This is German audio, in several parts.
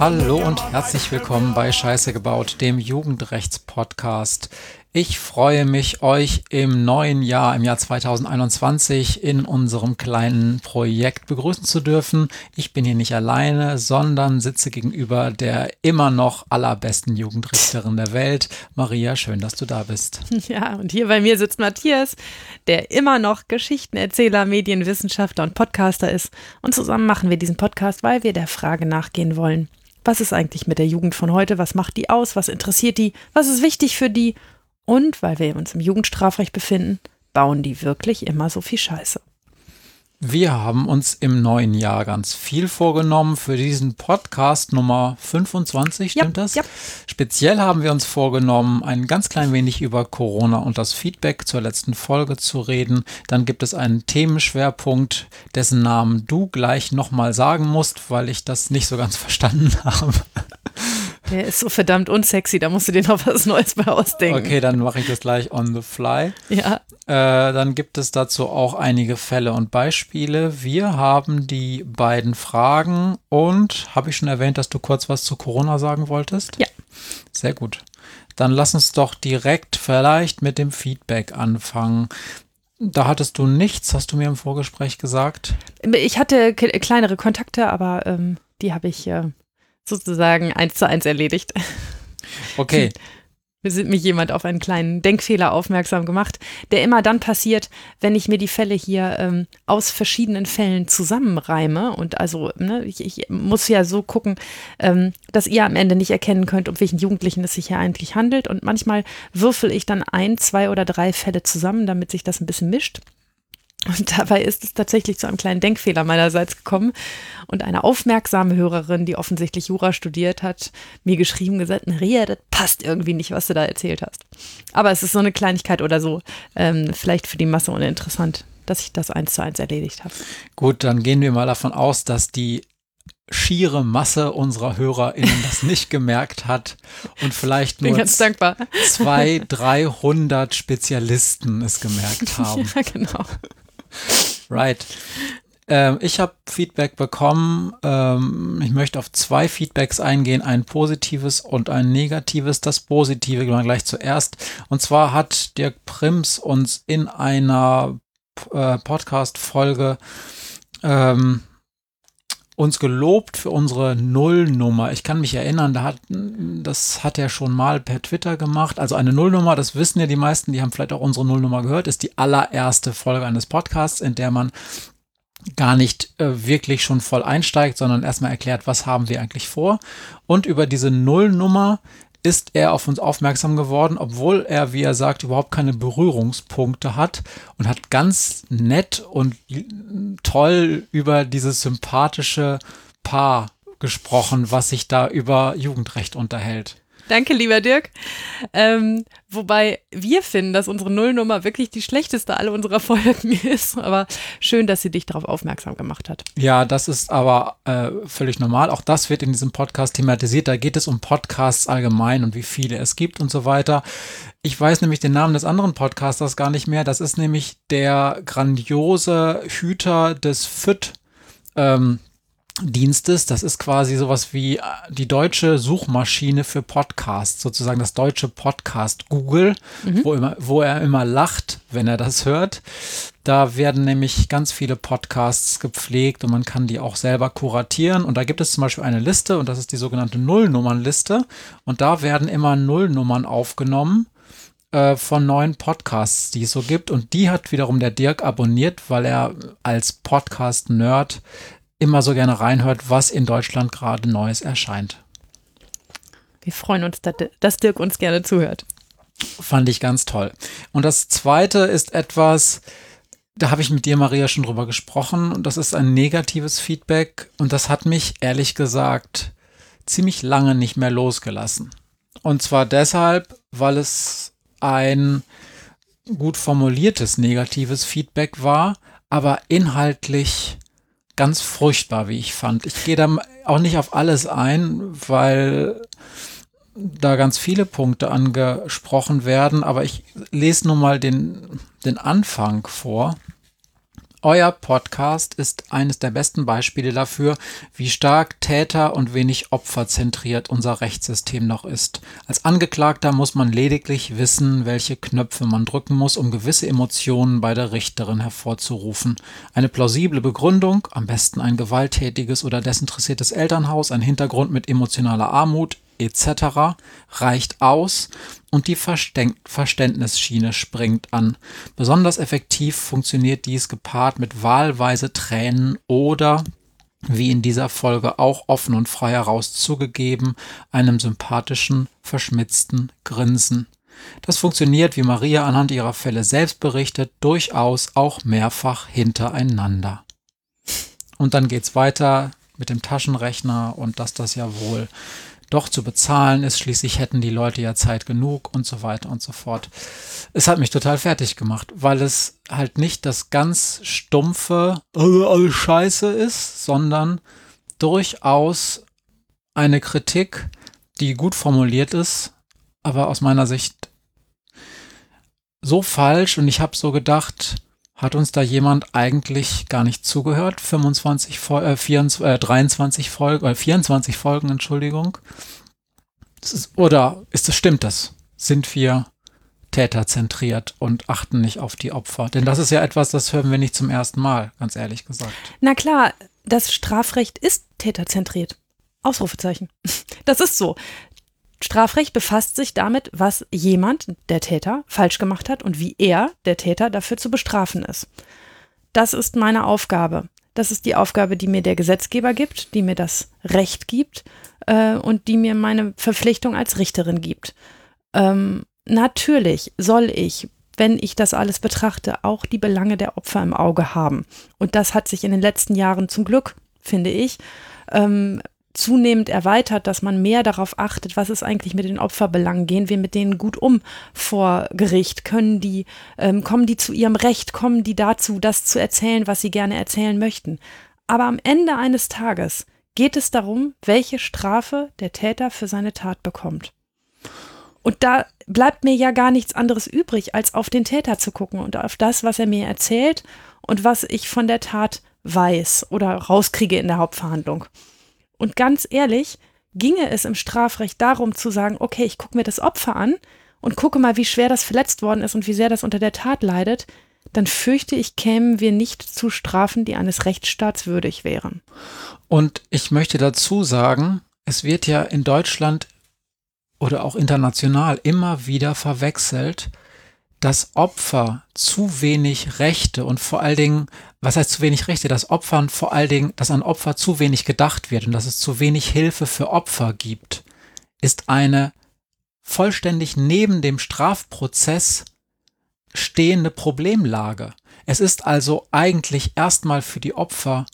Hallo und herzlich willkommen bei Scheiße gebaut, dem Jugendrechts-Podcast. Ich freue mich, euch im neuen Jahr, im Jahr 2021, in unserem kleinen Projekt begrüßen zu dürfen. Ich bin hier nicht alleine, sondern sitze gegenüber der immer noch allerbesten Jugendrichterin der Welt. Maria, schön, dass du da bist. Ja, und hier bei mir sitzt Matthias, der immer noch Geschichtenerzähler, Medienwissenschaftler und Podcaster ist. Und zusammen machen wir diesen Podcast, weil wir der Frage nachgehen wollen. Was ist eigentlich mit der Jugend von heute? Was macht die aus? Was interessiert die? Was ist wichtig für die? Und weil wir uns im Jugendstrafrecht befinden, bauen die wirklich immer so viel Scheiße. Wir haben uns im neuen Jahr ganz viel vorgenommen für diesen Podcast Nummer 25, stimmt ja, das? Ja. Speziell haben wir uns vorgenommen, ein ganz klein wenig über Corona und das Feedback zur letzten Folge zu reden. Dann gibt es einen Themenschwerpunkt, dessen Namen du gleich nochmal sagen musst, weil ich das nicht so ganz verstanden habe. Der ist so verdammt unsexy, da musst du dir noch was Neues bei ausdenken. Okay, dann mache ich das gleich on the fly. Ja. Äh, dann gibt es dazu auch einige Fälle und Beispiele. Wir haben die beiden Fragen und habe ich schon erwähnt, dass du kurz was zu Corona sagen wolltest? Ja. Sehr gut. Dann lass uns doch direkt vielleicht mit dem Feedback anfangen. Da hattest du nichts, hast du mir im Vorgespräch gesagt? Ich hatte kleinere Kontakte, aber ähm, die habe ich äh, sozusagen eins zu eins erledigt. Okay. Wir sind mich jemand auf einen kleinen Denkfehler aufmerksam gemacht, der immer dann passiert, wenn ich mir die Fälle hier ähm, aus verschiedenen Fällen zusammenreime. Und also, ne, ich, ich, muss ja so gucken, ähm, dass ihr am Ende nicht erkennen könnt, um welchen Jugendlichen es sich hier eigentlich handelt. Und manchmal würfel ich dann ein, zwei oder drei Fälle zusammen, damit sich das ein bisschen mischt. Und dabei ist es tatsächlich zu einem kleinen Denkfehler meinerseits gekommen. Und eine aufmerksame Hörerin, die offensichtlich Jura studiert hat, mir geschrieben gesagt, Maria, das passt irgendwie nicht, was du da erzählt hast. Aber es ist so eine Kleinigkeit oder so, ähm, vielleicht für die Masse uninteressant, dass ich das eins zu eins erledigt habe. Gut, dann gehen wir mal davon aus, dass die schiere Masse unserer HörerInnen das nicht gemerkt hat und vielleicht nur zwei, 300 Spezialisten es gemerkt haben. Ja, genau. Right. Ähm, ich habe Feedback bekommen. Ähm, ich möchte auf zwei Feedbacks eingehen, ein positives und ein negatives. Das positive gehen wir gleich zuerst. Und zwar hat Dirk Prims uns in einer äh, Podcast-Folge ähm, uns gelobt für unsere Nullnummer. Ich kann mich erinnern, da hat, das hat er schon mal per Twitter gemacht. Also eine Nullnummer, das wissen ja die meisten, die haben vielleicht auch unsere Nullnummer gehört, ist die allererste Folge eines Podcasts, in der man gar nicht äh, wirklich schon voll einsteigt, sondern erstmal erklärt, was haben wir eigentlich vor. Und über diese Nullnummer ist er auf uns aufmerksam geworden, obwohl er, wie er sagt, überhaupt keine Berührungspunkte hat und hat ganz nett und toll über dieses sympathische Paar gesprochen, was sich da über Jugendrecht unterhält. Danke, lieber Dirk. Ähm, wobei wir finden, dass unsere Nullnummer wirklich die schlechteste aller unserer Folgen ist. Aber schön, dass sie dich darauf aufmerksam gemacht hat. Ja, das ist aber äh, völlig normal. Auch das wird in diesem Podcast thematisiert. Da geht es um Podcasts allgemein und wie viele es gibt und so weiter. Ich weiß nämlich den Namen des anderen Podcasters gar nicht mehr. Das ist nämlich der grandiose Hüter des FIT. Ähm, Dienstes. Das ist quasi sowas wie äh, die deutsche Suchmaschine für Podcasts, sozusagen das deutsche Podcast Google, mhm. wo, immer, wo er immer lacht, wenn er das hört. Da werden nämlich ganz viele Podcasts gepflegt und man kann die auch selber kuratieren. Und da gibt es zum Beispiel eine Liste und das ist die sogenannte Nullnummernliste. Und da werden immer Nullnummern aufgenommen äh, von neuen Podcasts, die es so gibt. Und die hat wiederum der Dirk abonniert, weil er als Podcast-Nerd immer so gerne reinhört, was in Deutschland gerade Neues erscheint. Wir freuen uns, dass Dirk uns gerne zuhört. Fand ich ganz toll. Und das zweite ist etwas, da habe ich mit dir, Maria, schon drüber gesprochen. Und das ist ein negatives Feedback. Und das hat mich, ehrlich gesagt, ziemlich lange nicht mehr losgelassen. Und zwar deshalb, weil es ein gut formuliertes negatives Feedback war, aber inhaltlich ganz furchtbar, wie ich fand. Ich gehe da auch nicht auf alles ein, weil da ganz viele Punkte angesprochen werden, aber ich lese nur mal den, den Anfang vor. Euer Podcast ist eines der besten Beispiele dafür, wie stark Täter und wenig opferzentriert unser Rechtssystem noch ist. Als Angeklagter muss man lediglich wissen, welche Knöpfe man drücken muss, um gewisse Emotionen bei der Richterin hervorzurufen. Eine plausible Begründung, am besten ein gewalttätiges oder desinteressiertes Elternhaus, ein Hintergrund mit emotionaler Armut, etc. reicht aus und die Verständnisschiene springt an. Besonders effektiv funktioniert dies gepaart mit wahlweise Tränen oder wie in dieser Folge auch offen und frei heraus zugegeben, einem sympathischen, verschmitzten Grinsen. Das funktioniert, wie Maria anhand ihrer Fälle selbst berichtet, durchaus auch mehrfach hintereinander. Und dann geht's weiter mit dem Taschenrechner und dass das ja wohl doch zu bezahlen ist. Schließlich hätten die Leute ja Zeit genug und so weiter und so fort. Es hat mich total fertig gemacht, weil es halt nicht das ganz stumpfe, alles scheiße ist, sondern durchaus eine Kritik, die gut formuliert ist, aber aus meiner Sicht so falsch und ich habe so gedacht, hat uns da jemand eigentlich gar nicht zugehört. 25, äh, 24, äh, 23 Folgen, äh, 24 Folgen, Entschuldigung. Ist, oder ist das, stimmt das? Sind wir täterzentriert und achten nicht auf die Opfer? Denn das ist ja etwas, das hören wir nicht zum ersten Mal, ganz ehrlich gesagt. Na klar, das Strafrecht ist täterzentriert. Ausrufezeichen. Das ist so. Strafrecht befasst sich damit, was jemand, der Täter, falsch gemacht hat und wie er, der Täter, dafür zu bestrafen ist. Das ist meine Aufgabe. Das ist die Aufgabe, die mir der Gesetzgeber gibt, die mir das Recht gibt äh, und die mir meine Verpflichtung als Richterin gibt. Ähm, natürlich soll ich, wenn ich das alles betrachte, auch die Belange der Opfer im Auge haben. Und das hat sich in den letzten Jahren zum Glück, finde ich, ähm, zunehmend erweitert, dass man mehr darauf achtet, was ist eigentlich mit den Opferbelangen, gehen wir mit denen gut um vor Gericht, können die, ähm, kommen die zu ihrem Recht, kommen die dazu, das zu erzählen, was sie gerne erzählen möchten. Aber am Ende eines Tages geht es darum, welche Strafe der Täter für seine Tat bekommt. Und da bleibt mir ja gar nichts anderes übrig, als auf den Täter zu gucken und auf das, was er mir erzählt und was ich von der Tat weiß oder rauskriege in der Hauptverhandlung. Und ganz ehrlich, ginge es im Strafrecht darum zu sagen, okay, ich gucke mir das Opfer an und gucke mal, wie schwer das verletzt worden ist und wie sehr das unter der Tat leidet, dann fürchte ich, kämen wir nicht zu Strafen, die eines Rechtsstaats würdig wären. Und ich möchte dazu sagen, es wird ja in Deutschland oder auch international immer wieder verwechselt, dass Opfer zu wenig Rechte und vor allen Dingen, was heißt zu wenig Rechte, dass Opfern vor allen Dingen, dass an Opfer zu wenig gedacht wird und dass es zu wenig Hilfe für Opfer gibt, ist eine vollständig neben dem Strafprozess stehende Problemlage. Es ist also eigentlich erstmal für die Opfer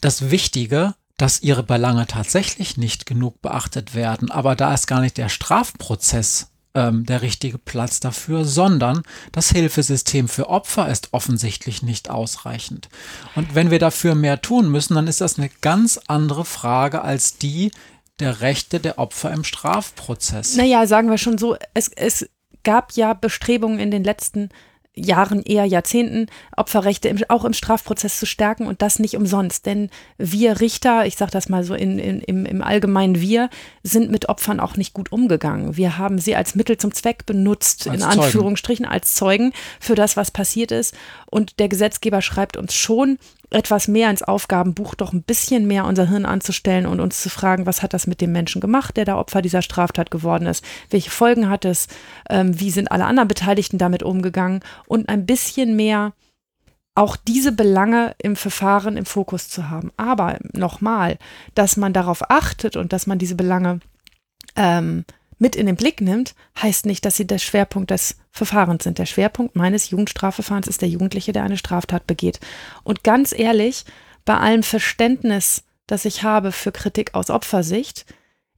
das Wichtige, dass ihre Belange tatsächlich nicht genug beachtet werden, aber da ist gar nicht der Strafprozess ähm, der richtige Platz dafür, sondern das Hilfesystem für Opfer ist offensichtlich nicht ausreichend. Und wenn wir dafür mehr tun müssen, dann ist das eine ganz andere Frage als die der Rechte der Opfer im Strafprozess. Naja, sagen wir schon so, es, es gab ja Bestrebungen in den letzten Jahren, eher Jahrzehnten Opferrechte im, auch im Strafprozess zu stärken und das nicht umsonst. Denn wir Richter, ich sage das mal so in, in, im, im Allgemeinen, wir sind mit Opfern auch nicht gut umgegangen. Wir haben sie als Mittel zum Zweck benutzt, als in Zeugen. Anführungsstrichen, als Zeugen für das, was passiert ist. Und der Gesetzgeber schreibt uns schon etwas mehr ins Aufgabenbuch, doch ein bisschen mehr unser Hirn anzustellen und uns zu fragen, was hat das mit dem Menschen gemacht, der da Opfer dieser Straftat geworden ist? Welche Folgen hat es? Ähm, wie sind alle anderen Beteiligten damit umgegangen? Und ein bisschen mehr auch diese Belange im Verfahren im Fokus zu haben. Aber nochmal, dass man darauf achtet und dass man diese Belange ähm, mit in den Blick nimmt, heißt nicht, dass sie der Schwerpunkt des Verfahrens sind. Der Schwerpunkt meines Jugendstrafverfahrens ist der Jugendliche, der eine Straftat begeht. Und ganz ehrlich, bei allem Verständnis, das ich habe für Kritik aus Opfersicht,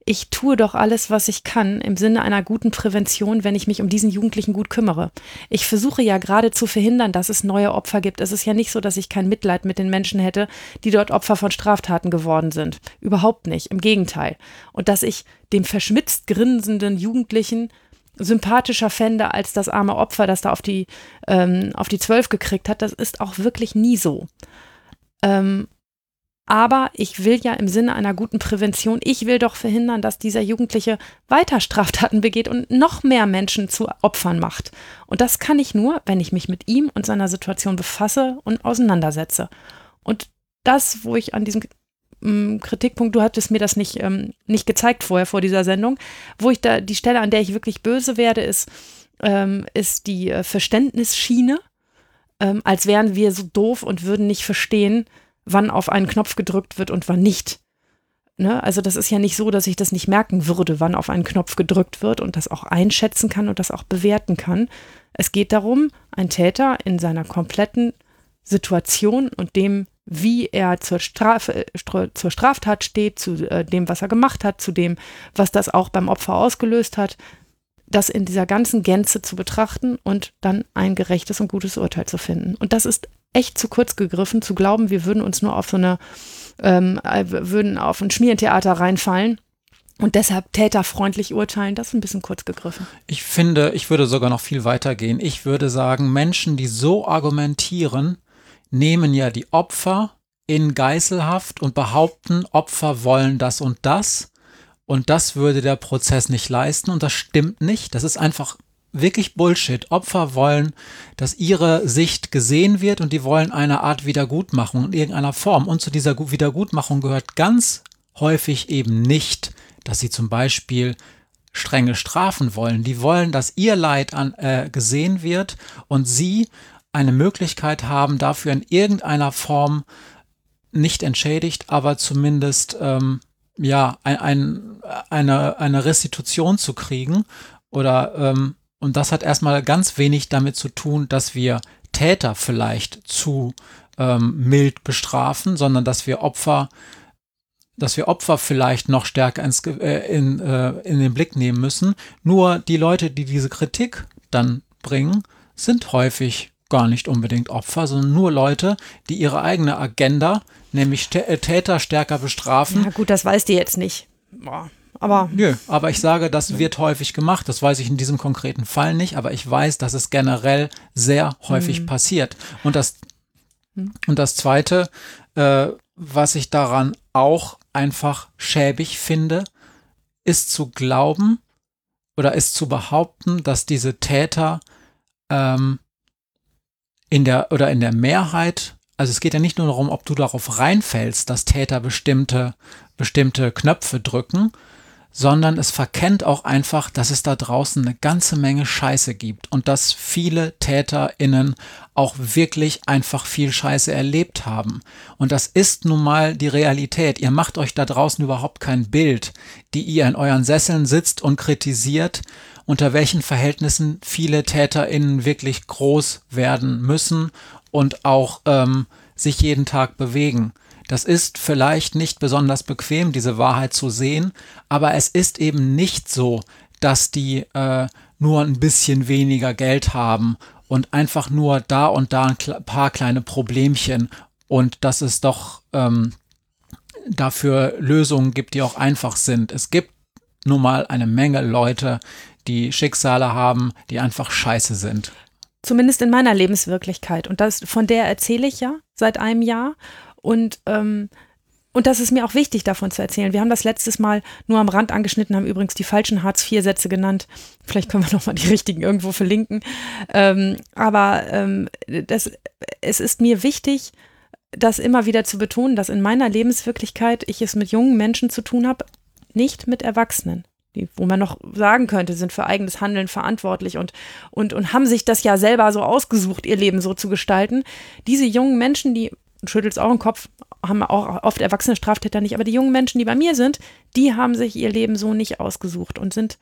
ich tue doch alles, was ich kann im Sinne einer guten Prävention, wenn ich mich um diesen Jugendlichen gut kümmere. Ich versuche ja gerade zu verhindern, dass es neue Opfer gibt. Es ist ja nicht so, dass ich kein Mitleid mit den Menschen hätte, die dort Opfer von Straftaten geworden sind. Überhaupt nicht. Im Gegenteil. Und dass ich dem verschmitzt grinsenden Jugendlichen sympathischer fände als das arme Opfer, das da auf die, ähm, auf die Zwölf gekriegt hat. Das ist auch wirklich nie so. Ähm, aber ich will ja im Sinne einer guten Prävention, ich will doch verhindern, dass dieser Jugendliche weiter Straftaten begeht und noch mehr Menschen zu Opfern macht. Und das kann ich nur, wenn ich mich mit ihm und seiner Situation befasse und auseinandersetze. Und das, wo ich an diesem ähm, Kritikpunkt, du hattest mir das nicht, ähm, nicht gezeigt vorher vor dieser Sendung, wo ich da die Stelle, an der ich wirklich böse werde, ist, ähm, ist die äh, Verständnisschiene, ähm, als wären wir so doof und würden nicht verstehen, wann auf einen Knopf gedrückt wird und wann nicht. Ne? Also das ist ja nicht so, dass ich das nicht merken würde, wann auf einen Knopf gedrückt wird und das auch einschätzen kann und das auch bewerten kann. Es geht darum, ein Täter in seiner kompletten Situation und dem, wie er zur, Straf äh, zur Straftat steht, zu äh, dem, was er gemacht hat, zu dem, was das auch beim Opfer ausgelöst hat, das in dieser ganzen Gänze zu betrachten und dann ein gerechtes und gutes Urteil zu finden. Und das ist echt zu kurz gegriffen, zu glauben, wir würden uns nur auf so eine, ähm, äh, würden auf ein Schmierentheater reinfallen. Und deshalb täterfreundlich urteilen, das ist ein bisschen kurz gegriffen. Ich finde, ich würde sogar noch viel weiter gehen. Ich würde sagen, Menschen, die so argumentieren, nehmen ja die Opfer in Geiselhaft und behaupten, Opfer wollen das und das. Und das würde der Prozess nicht leisten. Und das stimmt nicht. Das ist einfach wirklich Bullshit. Opfer wollen, dass ihre Sicht gesehen wird und die wollen eine Art Wiedergutmachung in irgendeiner Form. Und zu dieser Wiedergutmachung gehört ganz häufig eben nicht, dass sie zum Beispiel strenge Strafen wollen. Die wollen, dass ihr Leid an, äh, gesehen wird und sie eine Möglichkeit haben, dafür in irgendeiner Form nicht entschädigt, aber zumindest ähm, ja ein, ein, eine, eine Restitution zu kriegen oder ähm, und das hat erstmal ganz wenig damit zu tun, dass wir Täter vielleicht zu ähm, mild bestrafen, sondern dass wir Opfer, dass wir Opfer vielleicht noch stärker ins, äh, in, äh, in den Blick nehmen müssen. Nur die Leute, die diese Kritik dann bringen, sind häufig gar nicht unbedingt Opfer, sondern nur Leute, die ihre eigene Agenda, nämlich äh, Täter stärker bestrafen. Ja gut, das weiß die jetzt nicht. Boah. Aber Nö, aber ich sage, das wird häufig gemacht. Das weiß ich in diesem konkreten Fall nicht, aber ich weiß, dass es generell sehr häufig mhm. passiert. Und das, mhm. und das Zweite, äh, was ich daran auch einfach schäbig finde, ist zu glauben oder ist zu behaupten, dass diese Täter ähm, in der oder in der Mehrheit, also es geht ja nicht nur darum, ob du darauf reinfällst, dass Täter bestimmte, bestimmte Knöpfe drücken, sondern es verkennt auch einfach, dass es da draußen eine ganze Menge Scheiße gibt und dass viele TäterInnen auch wirklich einfach viel Scheiße erlebt haben. Und das ist nun mal die Realität. Ihr macht euch da draußen überhaupt kein Bild, die ihr in euren Sesseln sitzt und kritisiert, unter welchen Verhältnissen viele TäterInnen wirklich groß werden müssen und auch ähm, sich jeden Tag bewegen. Das ist vielleicht nicht besonders bequem, diese Wahrheit zu sehen, aber es ist eben nicht so, dass die äh, nur ein bisschen weniger Geld haben und einfach nur da und da ein paar kleine Problemchen und dass es doch ähm, dafür Lösungen gibt, die auch einfach sind. Es gibt nun mal eine Menge Leute, die Schicksale haben, die einfach scheiße sind. Zumindest in meiner Lebenswirklichkeit. Und das, von der erzähle ich ja seit einem Jahr. Und, ähm, und das ist mir auch wichtig, davon zu erzählen. Wir haben das letztes Mal nur am Rand angeschnitten, haben übrigens die falschen Hartz-IV-Sätze genannt. Vielleicht können wir nochmal die richtigen irgendwo verlinken. Ähm, aber ähm, das, es ist mir wichtig, das immer wieder zu betonen, dass in meiner Lebenswirklichkeit ich es mit jungen Menschen zu tun habe, nicht mit Erwachsenen. Die, wo man noch sagen könnte, sind für eigenes Handeln verantwortlich und, und, und haben sich das ja selber so ausgesucht, ihr Leben so zu gestalten. Diese jungen Menschen, die schüttelst auch den Kopf, haben auch oft erwachsene Straftäter nicht, aber die jungen Menschen, die bei mir sind, die haben sich ihr Leben so nicht ausgesucht und sind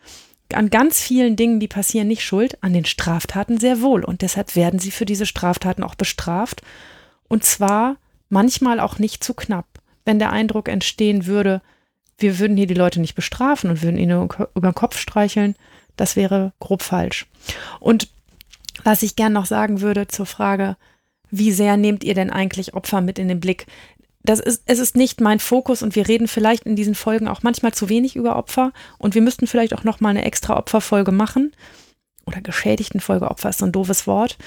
an ganz vielen Dingen, die passieren, nicht schuld, an den Straftaten sehr wohl. Und deshalb werden sie für diese Straftaten auch bestraft. Und zwar manchmal auch nicht zu knapp. Wenn der Eindruck entstehen würde, wir würden hier die Leute nicht bestrafen und würden ihnen über den Kopf streicheln, das wäre grob falsch. Und was ich gern noch sagen würde zur Frage, wie sehr nehmt ihr denn eigentlich Opfer mit in den Blick? das ist, es ist nicht mein Fokus und wir reden vielleicht in diesen Folgen auch manchmal zu wenig über Opfer und wir müssten vielleicht auch nochmal eine extra Opferfolge machen. Oder geschädigten Folge, Opfer ist so ein doofes Wort.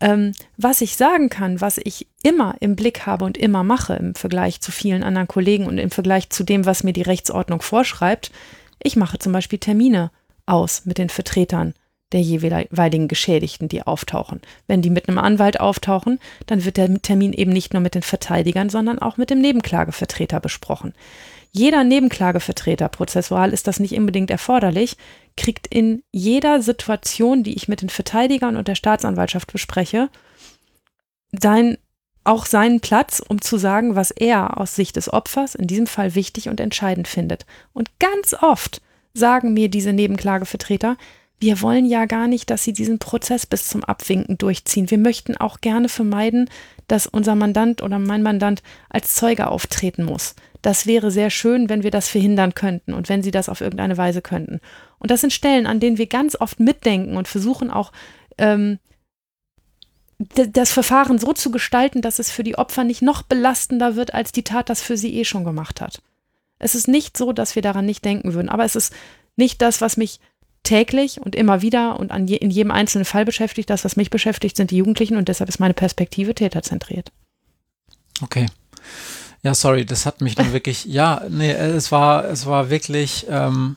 Ähm, was ich sagen kann, was ich immer im Blick habe und immer mache im Vergleich zu vielen anderen Kollegen und im Vergleich zu dem, was mir die Rechtsordnung vorschreibt, ich mache zum Beispiel Termine aus mit den Vertretern der jeweiligen Geschädigten, die auftauchen. Wenn die mit einem Anwalt auftauchen, dann wird der Termin eben nicht nur mit den Verteidigern, sondern auch mit dem Nebenklagevertreter besprochen. Jeder Nebenklagevertreter, prozessual ist das nicht unbedingt erforderlich, kriegt in jeder Situation, die ich mit den Verteidigern und der Staatsanwaltschaft bespreche, sein, auch seinen Platz, um zu sagen, was er aus Sicht des Opfers in diesem Fall wichtig und entscheidend findet. Und ganz oft sagen mir diese Nebenklagevertreter, wir wollen ja gar nicht, dass sie diesen Prozess bis zum Abwinken durchziehen. Wir möchten auch gerne vermeiden, dass unser Mandant oder mein Mandant als Zeuge auftreten muss. Das wäre sehr schön, wenn wir das verhindern könnten und wenn sie das auf irgendeine Weise könnten. Und das sind Stellen, an denen wir ganz oft mitdenken und versuchen auch ähm, das Verfahren so zu gestalten, dass es für die Opfer nicht noch belastender wird, als die Tat das für sie eh schon gemacht hat. Es ist nicht so, dass wir daran nicht denken würden, aber es ist nicht das, was mich täglich und immer wieder und je, in jedem einzelnen Fall beschäftigt. Das, was mich beschäftigt, sind die Jugendlichen und deshalb ist meine Perspektive täterzentriert. Okay. Ja, sorry, das hat mich dann wirklich, ja, nee, es war, es war wirklich, ähm,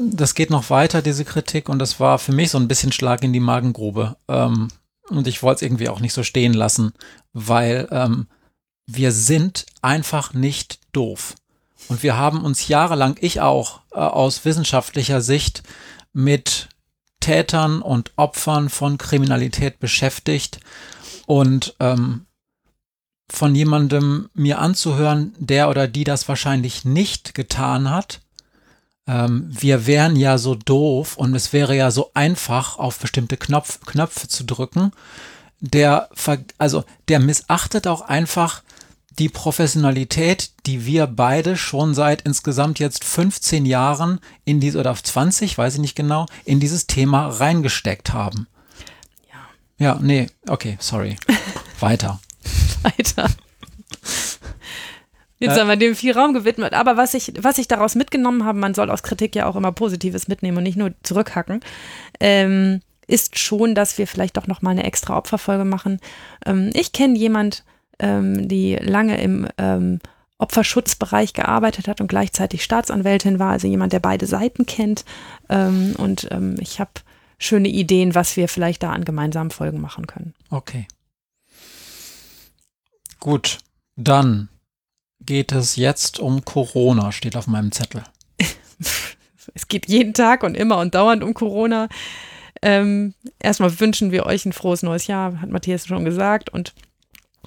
das geht noch weiter, diese Kritik, und das war für mich so ein bisschen Schlag in die Magengrube. Ähm, und ich wollte es irgendwie auch nicht so stehen lassen, weil ähm, wir sind einfach nicht doof. Und wir haben uns jahrelang, ich auch, äh, aus wissenschaftlicher Sicht mit Tätern und Opfern von Kriminalität beschäftigt und ähm, von jemandem mir anzuhören, der oder die das wahrscheinlich nicht getan hat. Ähm, wir wären ja so doof und es wäre ja so einfach, auf bestimmte Knopf, Knöpfe zu drücken. Der, also der missachtet auch einfach die Professionalität, die wir beide schon seit insgesamt jetzt 15 Jahren in diese oder 20, weiß ich nicht genau, in dieses Thema reingesteckt haben. Ja. Ja, nee, okay, sorry. Weiter. Weiter. Jetzt haben wir dem viel Raum gewidmet. Aber was ich, was ich daraus mitgenommen habe, man soll aus Kritik ja auch immer Positives mitnehmen und nicht nur zurückhacken, ähm, ist schon, dass wir vielleicht doch nochmal eine extra Opferfolge machen. Ähm, ich kenne jemand, ähm, die lange im ähm, Opferschutzbereich gearbeitet hat und gleichzeitig Staatsanwältin war, also jemand, der beide Seiten kennt. Ähm, und ähm, ich habe schöne Ideen, was wir vielleicht da an gemeinsamen Folgen machen können. Okay. Gut, dann geht es jetzt um Corona, steht auf meinem Zettel. es geht jeden Tag und immer und dauernd um Corona. Ähm, erstmal wünschen wir euch ein frohes neues Jahr, hat Matthias schon gesagt. Und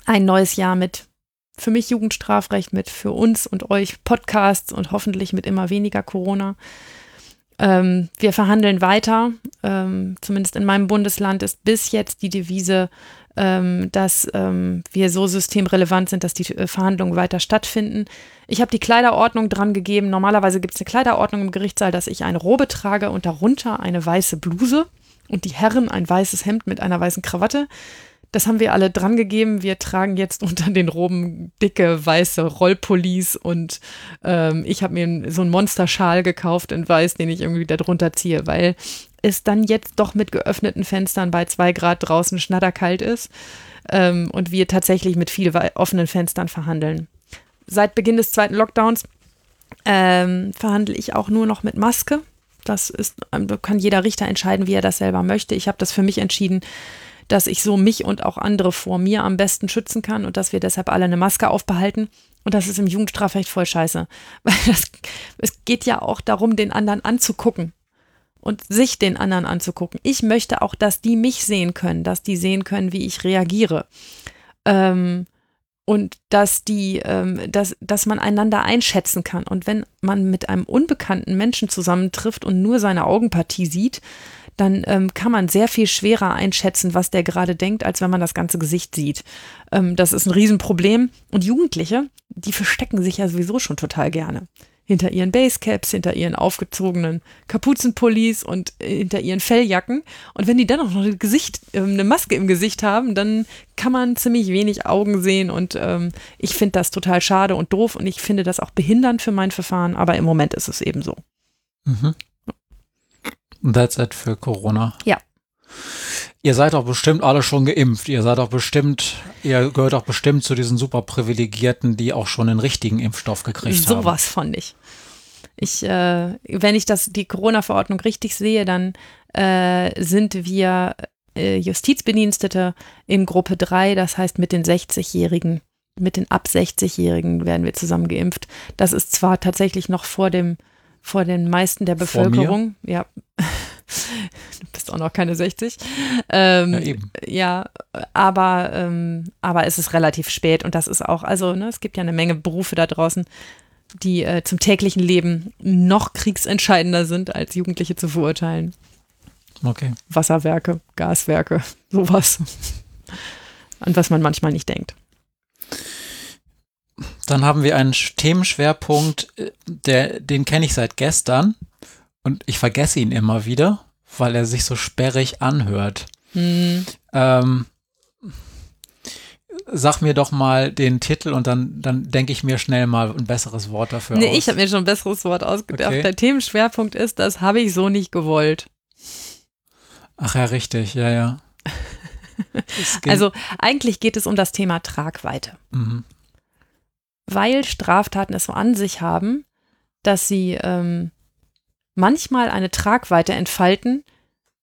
ein neues Jahr mit für mich Jugendstrafrecht, mit für uns und euch Podcasts und hoffentlich mit immer weniger Corona. Ähm, wir verhandeln weiter. Ähm, zumindest in meinem Bundesland ist bis jetzt die Devise, ähm, dass ähm, wir so systemrelevant sind, dass die äh, Verhandlungen weiter stattfinden. Ich habe die Kleiderordnung dran gegeben. Normalerweise gibt es eine Kleiderordnung im Gerichtssaal, dass ich eine Robe trage und darunter eine weiße Bluse und die Herren ein weißes Hemd mit einer weißen Krawatte. Das haben wir alle dran gegeben. Wir tragen jetzt unter den Roben dicke weiße Rollpullis und ähm, ich habe mir so einen Monsterschal gekauft in weiß, den ich irgendwie darunter ziehe, weil es dann jetzt doch mit geöffneten Fenstern bei zwei Grad draußen schnatterkalt ist ähm, und wir tatsächlich mit viel offenen Fenstern verhandeln. Seit Beginn des zweiten Lockdowns ähm, verhandle ich auch nur noch mit Maske. Das ist, ähm, kann jeder Richter entscheiden, wie er das selber möchte. Ich habe das für mich entschieden dass ich so mich und auch andere vor mir am besten schützen kann und dass wir deshalb alle eine Maske aufbehalten. Und das ist im Jugendstrafrecht voll scheiße. Weil das, es geht ja auch darum, den anderen anzugucken und sich den anderen anzugucken. Ich möchte auch, dass die mich sehen können, dass die sehen können, wie ich reagiere. Ähm, und dass die, ähm, dass, dass man einander einschätzen kann. Und wenn man mit einem unbekannten Menschen zusammentrifft und nur seine Augenpartie sieht, dann ähm, kann man sehr viel schwerer einschätzen, was der gerade denkt, als wenn man das ganze Gesicht sieht. Ähm, das ist ein Riesenproblem. Und Jugendliche, die verstecken sich ja sowieso schon total gerne. hinter ihren Basecaps, hinter ihren aufgezogenen Kapuzenpullis und äh, hinter ihren Felljacken. Und wenn die dann auch noch ein Gesicht, äh, eine Maske im Gesicht haben, dann kann man ziemlich wenig Augen sehen. Und ähm, ich finde das total schade und doof und ich finde das auch behindernd für mein Verfahren, aber im Moment ist es eben so. Mhm. That's it für Corona. Ja. Ihr seid doch bestimmt alle schon geimpft. Ihr seid doch bestimmt, ihr gehört doch bestimmt zu diesen super Privilegierten, die auch schon den richtigen Impfstoff gekriegt Sowas haben. Sowas von nicht. Ich, äh, wenn ich das, die Corona-Verordnung richtig sehe, dann äh, sind wir äh, Justizbedienstete in Gruppe 3, das heißt mit den 60-Jährigen, mit den ab 60-Jährigen werden wir zusammen geimpft. Das ist zwar tatsächlich noch vor dem, vor den meisten der Bevölkerung, ja. du bist auch noch keine 60. Ähm, ja, eben. ja, aber, ähm, aber es ist relativ spät und das ist auch, also ne, es gibt ja eine Menge Berufe da draußen, die äh, zum täglichen Leben noch kriegsentscheidender sind, als Jugendliche zu verurteilen. Okay. Wasserwerke, Gaswerke, sowas. An was man manchmal nicht denkt. Dann haben wir einen Themenschwerpunkt, äh, der, den kenne ich seit gestern und ich vergesse ihn immer wieder, weil er sich so sperrig anhört. Hm. Ähm, sag mir doch mal den Titel und dann, dann denke ich mir schnell mal ein besseres Wort dafür nee, aus. ich habe mir schon ein besseres Wort ausgedacht. Okay. Der Themenschwerpunkt ist, das habe ich so nicht gewollt. Ach ja, richtig, ja, ja. also eigentlich geht es um das Thema Tragweite. Mhm. Weil Straftaten es so an sich haben, dass sie ähm, manchmal eine Tragweite entfalten,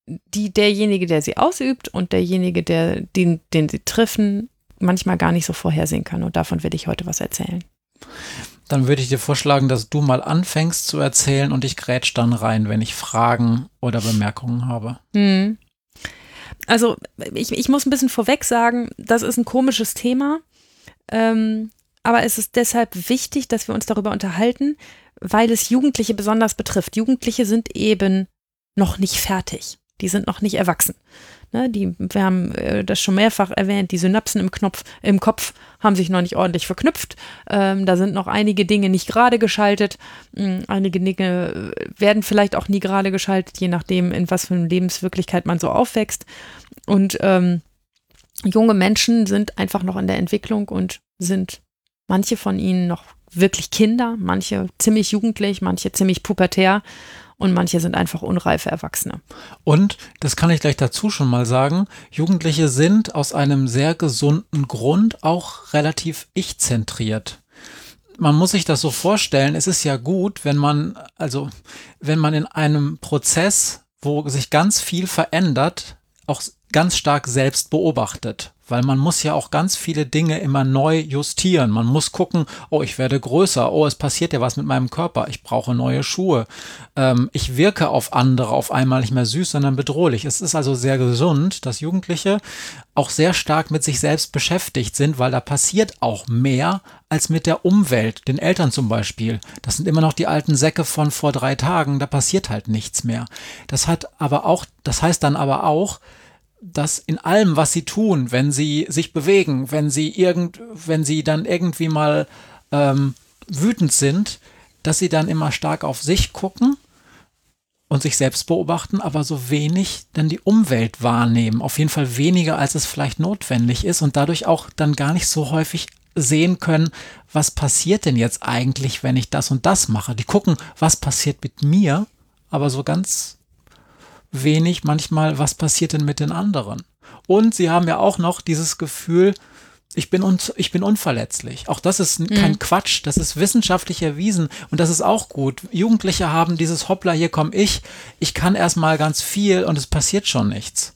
die derjenige, der sie ausübt und derjenige, der, den, den sie treffen, manchmal gar nicht so vorhersehen kann. Und davon will ich heute was erzählen. Dann würde ich dir vorschlagen, dass du mal anfängst zu erzählen und ich grätsch dann rein, wenn ich Fragen oder Bemerkungen habe. Hm. Also ich, ich muss ein bisschen vorweg sagen, das ist ein komisches Thema. Ähm, aber es ist deshalb wichtig, dass wir uns darüber unterhalten, weil es Jugendliche besonders betrifft. Jugendliche sind eben noch nicht fertig. Die sind noch nicht erwachsen. Ne, die, wir haben äh, das schon mehrfach erwähnt, die Synapsen im, Knopf, im Kopf haben sich noch nicht ordentlich verknüpft. Ähm, da sind noch einige Dinge nicht gerade geschaltet. Ähm, einige Dinge äh, werden vielleicht auch nie gerade geschaltet, je nachdem, in was für eine Lebenswirklichkeit man so aufwächst. Und ähm, junge Menschen sind einfach noch in der Entwicklung und sind manche von ihnen noch wirklich Kinder, manche ziemlich jugendlich, manche ziemlich pubertär und manche sind einfach unreife Erwachsene. Und, das kann ich gleich dazu schon mal sagen, Jugendliche sind aus einem sehr gesunden Grund auch relativ ich-zentriert. Man muss sich das so vorstellen, es ist ja gut, wenn man, also, wenn man in einem Prozess, wo sich ganz viel verändert, auch ganz stark selbst beobachtet weil man muss ja auch ganz viele Dinge immer neu justieren. Man muss gucken, oh, ich werde größer, oh, es passiert ja was mit meinem Körper, ich brauche neue Schuhe, ähm, ich wirke auf andere auf einmal nicht mehr süß, sondern bedrohlich. Es ist also sehr gesund, dass Jugendliche auch sehr stark mit sich selbst beschäftigt sind, weil da passiert auch mehr als mit der Umwelt, den Eltern zum Beispiel. Das sind immer noch die alten Säcke von vor drei Tagen, da passiert halt nichts mehr. Das hat aber auch, das heißt dann aber auch, dass in allem, was sie tun, wenn sie sich bewegen, wenn sie irgend, wenn sie dann irgendwie mal ähm, wütend sind, dass sie dann immer stark auf sich gucken und sich selbst beobachten, aber so wenig dann die Umwelt wahrnehmen. Auf jeden Fall weniger, als es vielleicht notwendig ist und dadurch auch dann gar nicht so häufig sehen können, was passiert denn jetzt eigentlich, wenn ich das und das mache. Die gucken, was passiert mit mir, aber so ganz wenig manchmal, was passiert denn mit den anderen. Und sie haben ja auch noch dieses Gefühl, ich bin, un ich bin unverletzlich. Auch das ist kein mhm. Quatsch, das ist wissenschaftlich erwiesen und das ist auch gut. Jugendliche haben dieses Hoppla, hier komme ich, ich kann erstmal ganz viel und es passiert schon nichts.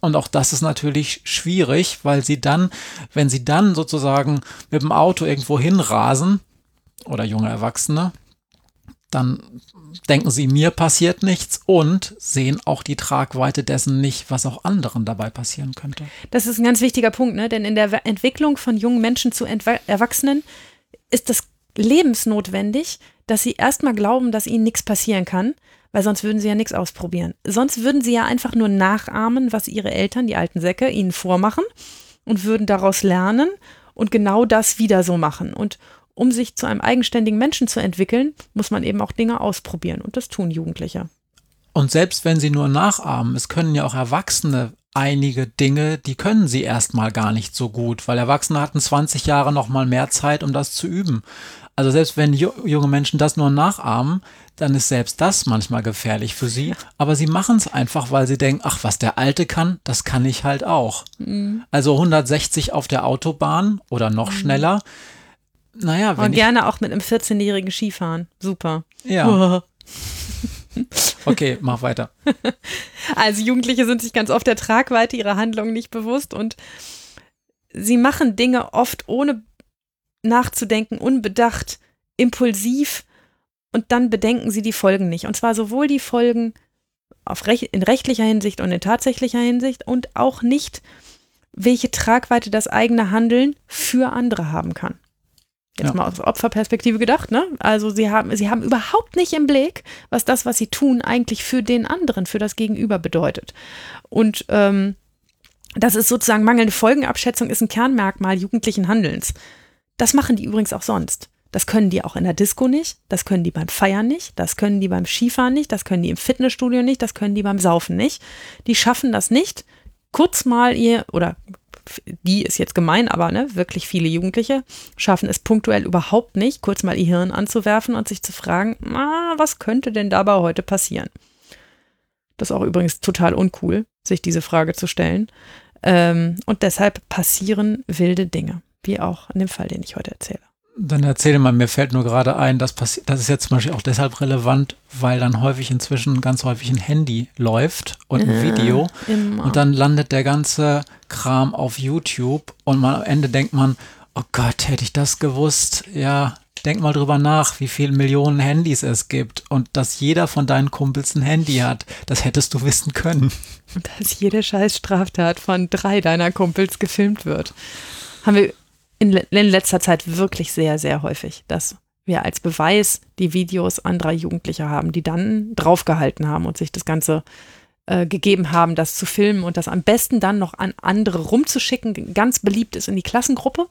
Und auch das ist natürlich schwierig, weil sie dann, wenn sie dann sozusagen mit dem Auto irgendwo hinrasen, oder junge Erwachsene, dann denken sie, mir passiert nichts und sehen auch die Tragweite dessen nicht, was auch anderen dabei passieren könnte. Das ist ein ganz wichtiger Punkt, ne? denn in der Entwicklung von jungen Menschen zu Entwe Erwachsenen ist es lebensnotwendig, dass sie erstmal glauben, dass ihnen nichts passieren kann, weil sonst würden sie ja nichts ausprobieren. Sonst würden sie ja einfach nur nachahmen, was ihre Eltern, die alten Säcke, ihnen vormachen und würden daraus lernen und genau das wieder so machen. Und um sich zu einem eigenständigen Menschen zu entwickeln, muss man eben auch Dinge ausprobieren. Und das tun Jugendliche. Und selbst wenn sie nur nachahmen, es können ja auch Erwachsene einige Dinge, die können sie erstmal gar nicht so gut, weil Erwachsene hatten 20 Jahre noch mal mehr Zeit, um das zu üben. Also selbst wenn junge Menschen das nur nachahmen, dann ist selbst das manchmal gefährlich für sie. Aber sie machen es einfach, weil sie denken, ach, was der Alte kann, das kann ich halt auch. Mhm. Also 160 auf der Autobahn oder noch mhm. Naja, wenn Und gerne auch mit einem 14-jährigen Skifahren. Super. Ja. Okay, mach weiter. Also Jugendliche sind sich ganz oft der Tragweite ihrer Handlungen nicht bewusst und sie machen Dinge oft ohne nachzudenken, unbedacht, impulsiv und dann bedenken sie die Folgen nicht. Und zwar sowohl die Folgen Rech in rechtlicher Hinsicht und in tatsächlicher Hinsicht und auch nicht, welche Tragweite das eigene Handeln für andere haben kann. Jetzt ja. mal aus Opferperspektive gedacht, ne? Also sie haben, sie haben überhaupt nicht im Blick, was das, was sie tun, eigentlich für den anderen, für das Gegenüber bedeutet. Und ähm, das ist sozusagen mangelnde Folgenabschätzung, ist ein Kernmerkmal jugendlichen Handelns. Das machen die übrigens auch sonst. Das können die auch in der Disco nicht, das können die beim Feiern nicht, das können die beim Skifahren nicht, das können die im Fitnessstudio nicht, das können die beim Saufen nicht. Die schaffen das nicht, kurz mal ihr, oder die ist jetzt gemein, aber ne, wirklich viele Jugendliche schaffen es punktuell überhaupt nicht, kurz mal ihr Hirn anzuwerfen und sich zu fragen, ah, was könnte denn dabei heute passieren? Das ist auch übrigens total uncool, sich diese Frage zu stellen. Ähm, und deshalb passieren wilde Dinge, wie auch in dem Fall, den ich heute erzähle. Dann erzähle mal, mir fällt nur gerade ein, das, das ist jetzt zum Beispiel auch deshalb relevant, weil dann häufig inzwischen ganz häufig ein Handy läuft und ein Video immer. und dann landet der ganze Kram auf YouTube und man, am Ende denkt man, oh Gott, hätte ich das gewusst, ja, denk mal drüber nach, wie viele Millionen Handys es gibt und dass jeder von deinen Kumpels ein Handy hat. Das hättest du wissen können. Dass jede Scheißstraftat von drei deiner Kumpels gefilmt wird. Haben wir in, in letzter Zeit wirklich sehr, sehr häufig, dass wir als Beweis die Videos anderer Jugendlicher haben, die dann draufgehalten haben und sich das Ganze äh, gegeben haben, das zu filmen und das am besten dann noch an andere rumzuschicken. Ganz beliebt ist in die Klassengruppe,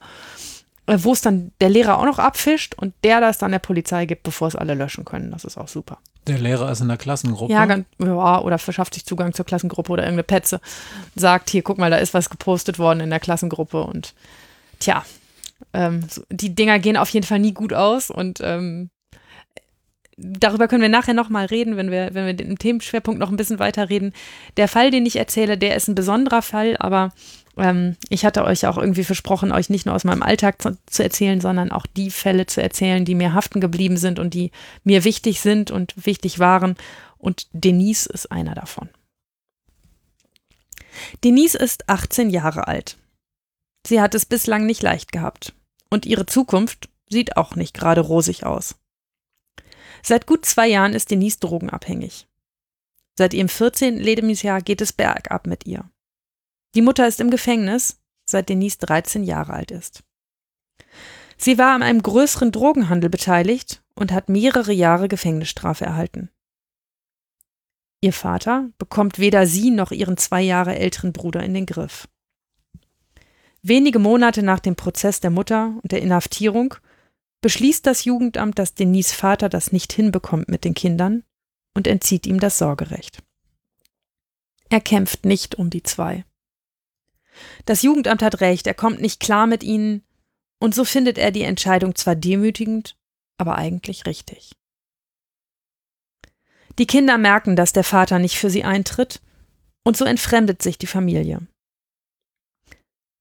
äh, wo es dann der Lehrer auch noch abfischt und der das dann der Polizei gibt, bevor es alle löschen können. Das ist auch super. Der Lehrer ist in der Klassengruppe. Ja, ganz, ja, oder verschafft sich Zugang zur Klassengruppe oder irgendeine Petze. Sagt, hier, guck mal, da ist was gepostet worden in der Klassengruppe und tja, ähm, die Dinger gehen auf jeden Fall nie gut aus und ähm, darüber können wir nachher nochmal reden, wenn wir, wenn wir den Themenschwerpunkt noch ein bisschen weiter reden. Der Fall, den ich erzähle, der ist ein besonderer Fall, aber ähm, ich hatte euch auch irgendwie versprochen, euch nicht nur aus meinem Alltag zu, zu, erzählen, sondern auch die Fälle zu erzählen, die mir haften geblieben sind und die mir wichtig sind und wichtig waren. Und Denise ist einer davon. Denise ist 18 Jahre alt. Sie hat es bislang nicht leicht gehabt. Und ihre Zukunft sieht auch nicht gerade rosig aus. Seit gut zwei Jahren ist Denise drogenabhängig. Seit ihrem 14. Lebensjahr geht es bergab mit ihr. Die Mutter ist im Gefängnis, seit Denise 13 Jahre alt ist. Sie war an einem größeren Drogenhandel beteiligt und hat mehrere Jahre Gefängnisstrafe erhalten. Ihr Vater bekommt weder sie noch ihren zwei Jahre älteren Bruder in den Griff. Wenige Monate nach dem Prozess der Mutter und der Inhaftierung beschließt das Jugendamt, dass Denise Vater das nicht hinbekommt mit den Kindern und entzieht ihm das Sorgerecht. Er kämpft nicht um die zwei. Das Jugendamt hat recht, er kommt nicht klar mit ihnen, und so findet er die Entscheidung zwar demütigend, aber eigentlich richtig. Die Kinder merken, dass der Vater nicht für sie eintritt, und so entfremdet sich die Familie.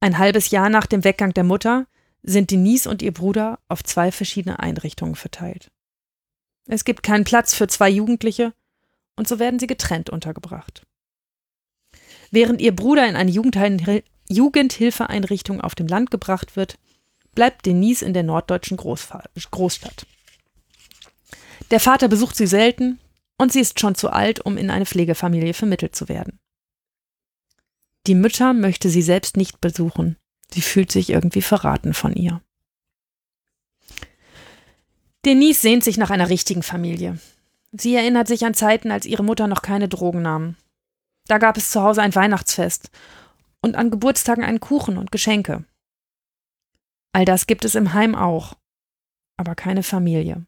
Ein halbes Jahr nach dem Weggang der Mutter sind Denise und ihr Bruder auf zwei verschiedene Einrichtungen verteilt. Es gibt keinen Platz für zwei Jugendliche und so werden sie getrennt untergebracht. Während ihr Bruder in eine Jugendhilfeeinrichtung auf dem Land gebracht wird, bleibt Denise in der norddeutschen Großstadt. Der Vater besucht sie selten und sie ist schon zu alt, um in eine Pflegefamilie vermittelt zu werden. Die Mütter möchte sie selbst nicht besuchen. Sie fühlt sich irgendwie verraten von ihr. Denise sehnt sich nach einer richtigen Familie. Sie erinnert sich an Zeiten, als ihre Mutter noch keine Drogen nahm. Da gab es zu Hause ein Weihnachtsfest und an Geburtstagen einen Kuchen und Geschenke. All das gibt es im Heim auch. aber keine Familie.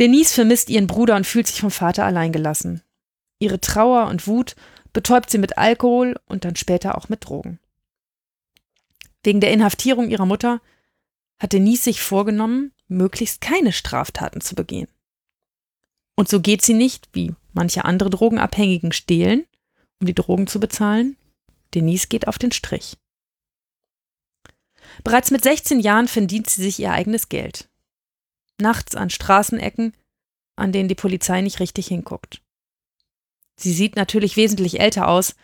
Denise vermisst ihren Bruder und fühlt sich vom Vater alleingelassen. Ihre Trauer und Wut betäubt sie mit Alkohol und dann später auch mit Drogen. Wegen der Inhaftierung ihrer Mutter hat Denise sich vorgenommen, möglichst keine Straftaten zu begehen. Und so geht sie nicht, wie manche andere Drogenabhängigen stehlen, um die Drogen zu bezahlen. Denise geht auf den Strich. Bereits mit 16 Jahren verdient sie sich ihr eigenes Geld. Nachts an Straßenecken, an denen die Polizei nicht richtig hinguckt. Sie sieht natürlich wesentlich älter aus,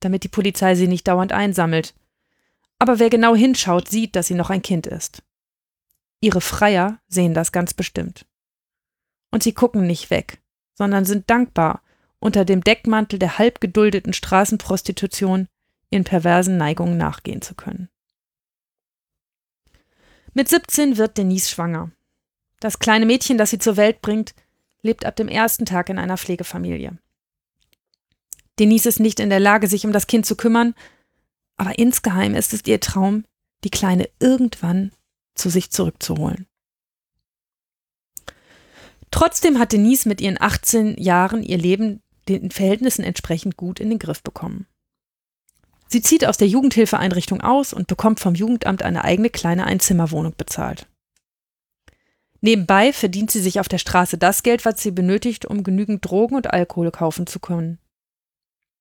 damit die Polizei sie nicht dauernd einsammelt. Aber wer genau hinschaut, sieht, dass sie noch ein Kind ist. Ihre Freier sehen das ganz bestimmt. Und sie gucken nicht weg, sondern sind dankbar, unter dem Deckmantel der halb geduldeten Straßenprostitution ihren perversen Neigungen nachgehen zu können. Mit 17 wird Denise schwanger. Das kleine Mädchen, das sie zur Welt bringt, lebt ab dem ersten Tag in einer Pflegefamilie. Denise ist nicht in der Lage, sich um das Kind zu kümmern, aber insgeheim ist es ihr Traum, die Kleine irgendwann zu sich zurückzuholen. Trotzdem hat Denise mit ihren 18 Jahren ihr Leben den Verhältnissen entsprechend gut in den Griff bekommen. Sie zieht aus der Jugendhilfeeinrichtung aus und bekommt vom Jugendamt eine eigene kleine Einzimmerwohnung bezahlt. Nebenbei verdient sie sich auf der Straße das Geld, was sie benötigt, um genügend Drogen und Alkohol kaufen zu können.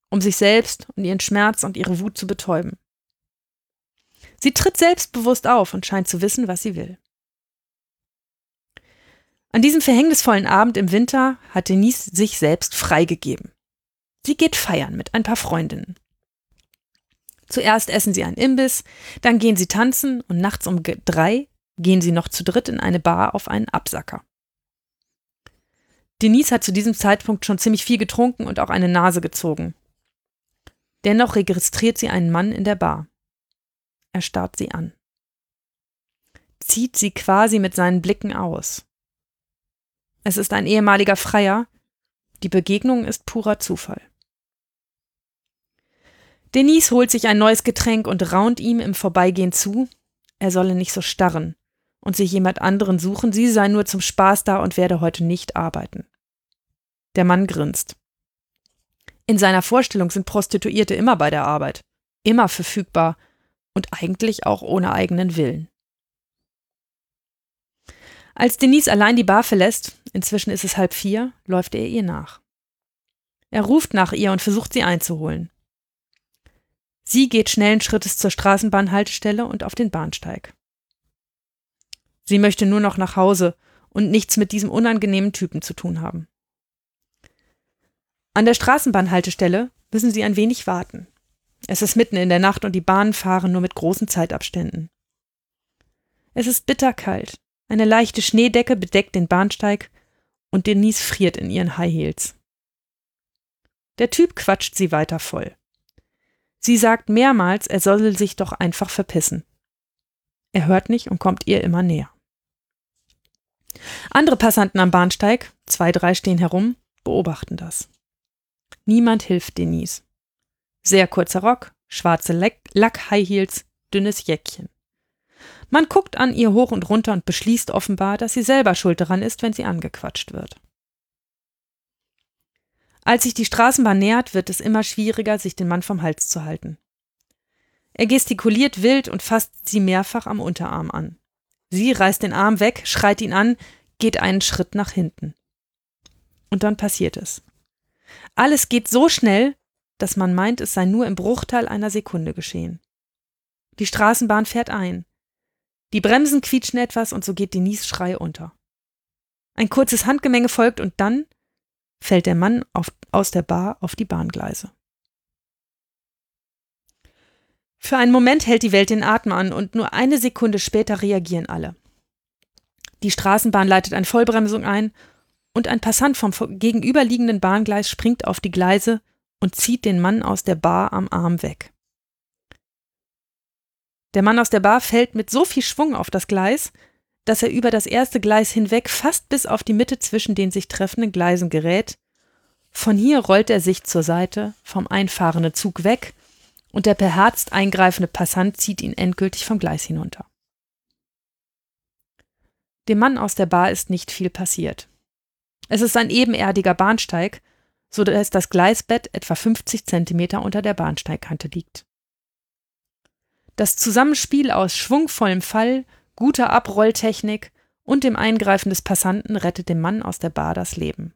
Um sich selbst und ihren Schmerz und ihre Wut zu betäuben. Sie tritt selbstbewusst auf und scheint zu wissen, was sie will. An diesem verhängnisvollen Abend im Winter hat Denise sich selbst freigegeben. Sie geht feiern mit ein paar Freundinnen. Zuerst essen sie einen Imbiss, dann gehen sie tanzen und nachts um drei gehen sie noch zu dritt in eine Bar auf einen Absacker. Denise hat zu diesem Zeitpunkt schon ziemlich viel getrunken und auch eine Nase gezogen. Dennoch registriert sie einen Mann in der Bar. Er starrt sie an. Zieht sie quasi mit seinen Blicken aus. Es ist ein ehemaliger Freier. Die Begegnung ist purer Zufall. Denise holt sich ein neues Getränk und raunt ihm im Vorbeigehen zu, er solle nicht so starren und sich jemand anderen suchen, sie sei nur zum Spaß da und werde heute nicht arbeiten. Der Mann grinst. In seiner Vorstellung sind Prostituierte immer bei der Arbeit, immer verfügbar und eigentlich auch ohne eigenen Willen. Als Denise allein die Bar verlässt, inzwischen ist es halb vier, läuft er ihr nach. Er ruft nach ihr und versucht sie einzuholen. Sie geht schnellen Schrittes zur Straßenbahnhaltestelle und auf den Bahnsteig. Sie möchte nur noch nach Hause und nichts mit diesem unangenehmen Typen zu tun haben. An der Straßenbahnhaltestelle müssen sie ein wenig warten. Es ist mitten in der Nacht und die Bahnen fahren nur mit großen Zeitabständen. Es ist bitterkalt eine leichte Schneedecke bedeckt den Bahnsteig und Denise friert in ihren High Heels. Der Typ quatscht sie weiter voll. Sie sagt mehrmals, er solle sich doch einfach verpissen. Er hört nicht und kommt ihr immer näher. Andere Passanten am Bahnsteig, zwei, drei stehen herum, beobachten das. Niemand hilft Denise. Sehr kurzer Rock, schwarze Lack-High Heels, dünnes Jäckchen. Man guckt an ihr hoch und runter und beschließt offenbar, dass sie selber schuld daran ist, wenn sie angequatscht wird. Als sich die Straßenbahn nähert, wird es immer schwieriger, sich den Mann vom Hals zu halten. Er gestikuliert wild und fasst sie mehrfach am Unterarm an. Sie reißt den Arm weg, schreit ihn an, geht einen Schritt nach hinten. Und dann passiert es. Alles geht so schnell, dass man meint, es sei nur im Bruchteil einer Sekunde geschehen. Die Straßenbahn fährt ein. Die Bremsen quietschen etwas und so geht Denise Schrei unter. Ein kurzes Handgemenge folgt und dann fällt der Mann auf, aus der Bar auf die Bahngleise. Für einen Moment hält die Welt den Atem an und nur eine Sekunde später reagieren alle. Die Straßenbahn leitet eine Vollbremsung ein und ein Passant vom gegenüberliegenden Bahngleis springt auf die Gleise und zieht den Mann aus der Bar am Arm weg. Der Mann aus der Bar fällt mit so viel Schwung auf das Gleis, dass er über das erste Gleis hinweg fast bis auf die Mitte zwischen den sich treffenden Gleisen gerät. Von hier rollt er sich zur Seite, vom einfahrenden Zug weg, und der beherzt eingreifende Passant zieht ihn endgültig vom Gleis hinunter. Dem Mann aus der Bar ist nicht viel passiert. Es ist ein ebenerdiger Bahnsteig, so dass das Gleisbett etwa 50 Zentimeter unter der Bahnsteigkante liegt. Das Zusammenspiel aus schwungvollem Fall, guter Abrolltechnik und dem Eingreifen des Passanten rettet dem Mann aus der Bar das Leben.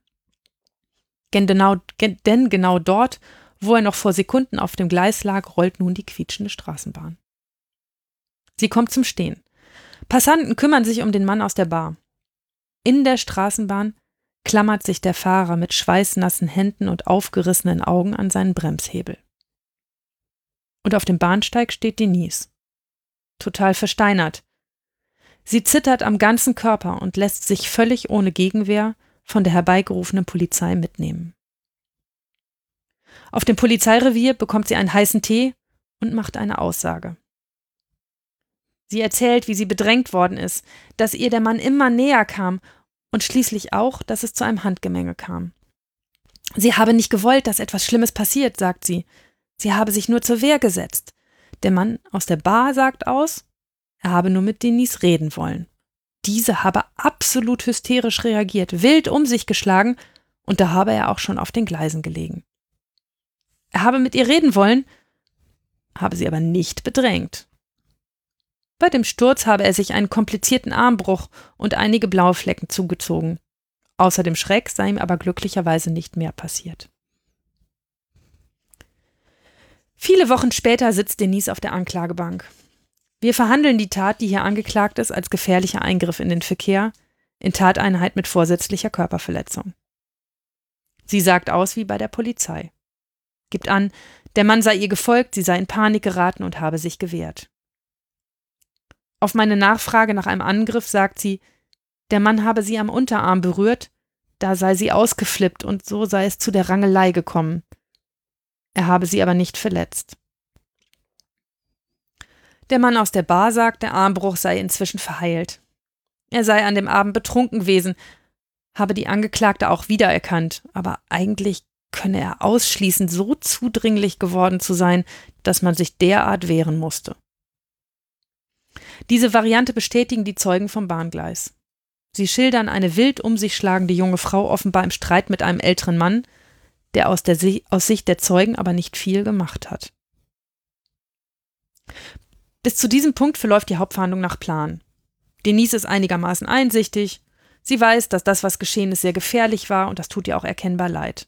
Genau, denn genau dort, wo er noch vor Sekunden auf dem Gleis lag, rollt nun die quietschende Straßenbahn. Sie kommt zum Stehen. Passanten kümmern sich um den Mann aus der Bar. In der Straßenbahn klammert sich der Fahrer mit schweißnassen Händen und aufgerissenen Augen an seinen Bremshebel. Und auf dem Bahnsteig steht Denise. Total versteinert. Sie zittert am ganzen Körper und lässt sich völlig ohne Gegenwehr von der herbeigerufenen Polizei mitnehmen. Auf dem Polizeirevier bekommt sie einen heißen Tee und macht eine Aussage. Sie erzählt, wie sie bedrängt worden ist, dass ihr der Mann immer näher kam und schließlich auch, dass es zu einem Handgemenge kam. Sie habe nicht gewollt, dass etwas Schlimmes passiert, sagt sie. Sie habe sich nur zur Wehr gesetzt. Der Mann aus der Bar sagt aus, er habe nur mit Denise reden wollen. Diese habe absolut hysterisch reagiert, wild um sich geschlagen, und da habe er auch schon auf den Gleisen gelegen. Er habe mit ihr reden wollen, habe sie aber nicht bedrängt. Bei dem Sturz habe er sich einen komplizierten Armbruch und einige blaue Flecken zugezogen. Außer dem Schreck sei ihm aber glücklicherweise nicht mehr passiert. Viele Wochen später sitzt Denise auf der Anklagebank. Wir verhandeln die Tat, die hier angeklagt ist, als gefährlicher Eingriff in den Verkehr, in Tateinheit mit vorsätzlicher Körperverletzung. Sie sagt aus wie bei der Polizei. Gibt an, der Mann sei ihr gefolgt, sie sei in Panik geraten und habe sich gewehrt. Auf meine Nachfrage nach einem Angriff sagt sie, der Mann habe sie am Unterarm berührt, da sei sie ausgeflippt und so sei es zu der Rangelei gekommen. Er habe sie aber nicht verletzt. Der Mann aus der Bar sagt, der Armbruch sei inzwischen verheilt. Er sei an dem Abend betrunken gewesen, habe die Angeklagte auch wiedererkannt, aber eigentlich könne er ausschließen, so zudringlich geworden zu sein, dass man sich derart wehren musste. Diese Variante bestätigen die Zeugen vom Bahngleis. Sie schildern eine wild um sich schlagende junge Frau offenbar im Streit mit einem älteren Mann, der aus, der, aus Sicht der Zeugen aber nicht viel gemacht hat. Bis zu diesem Punkt verläuft die Hauptverhandlung nach Plan. Denise ist einigermaßen einsichtig. Sie weiß, dass das, was geschehen ist, sehr gefährlich war und das tut ihr auch erkennbar leid.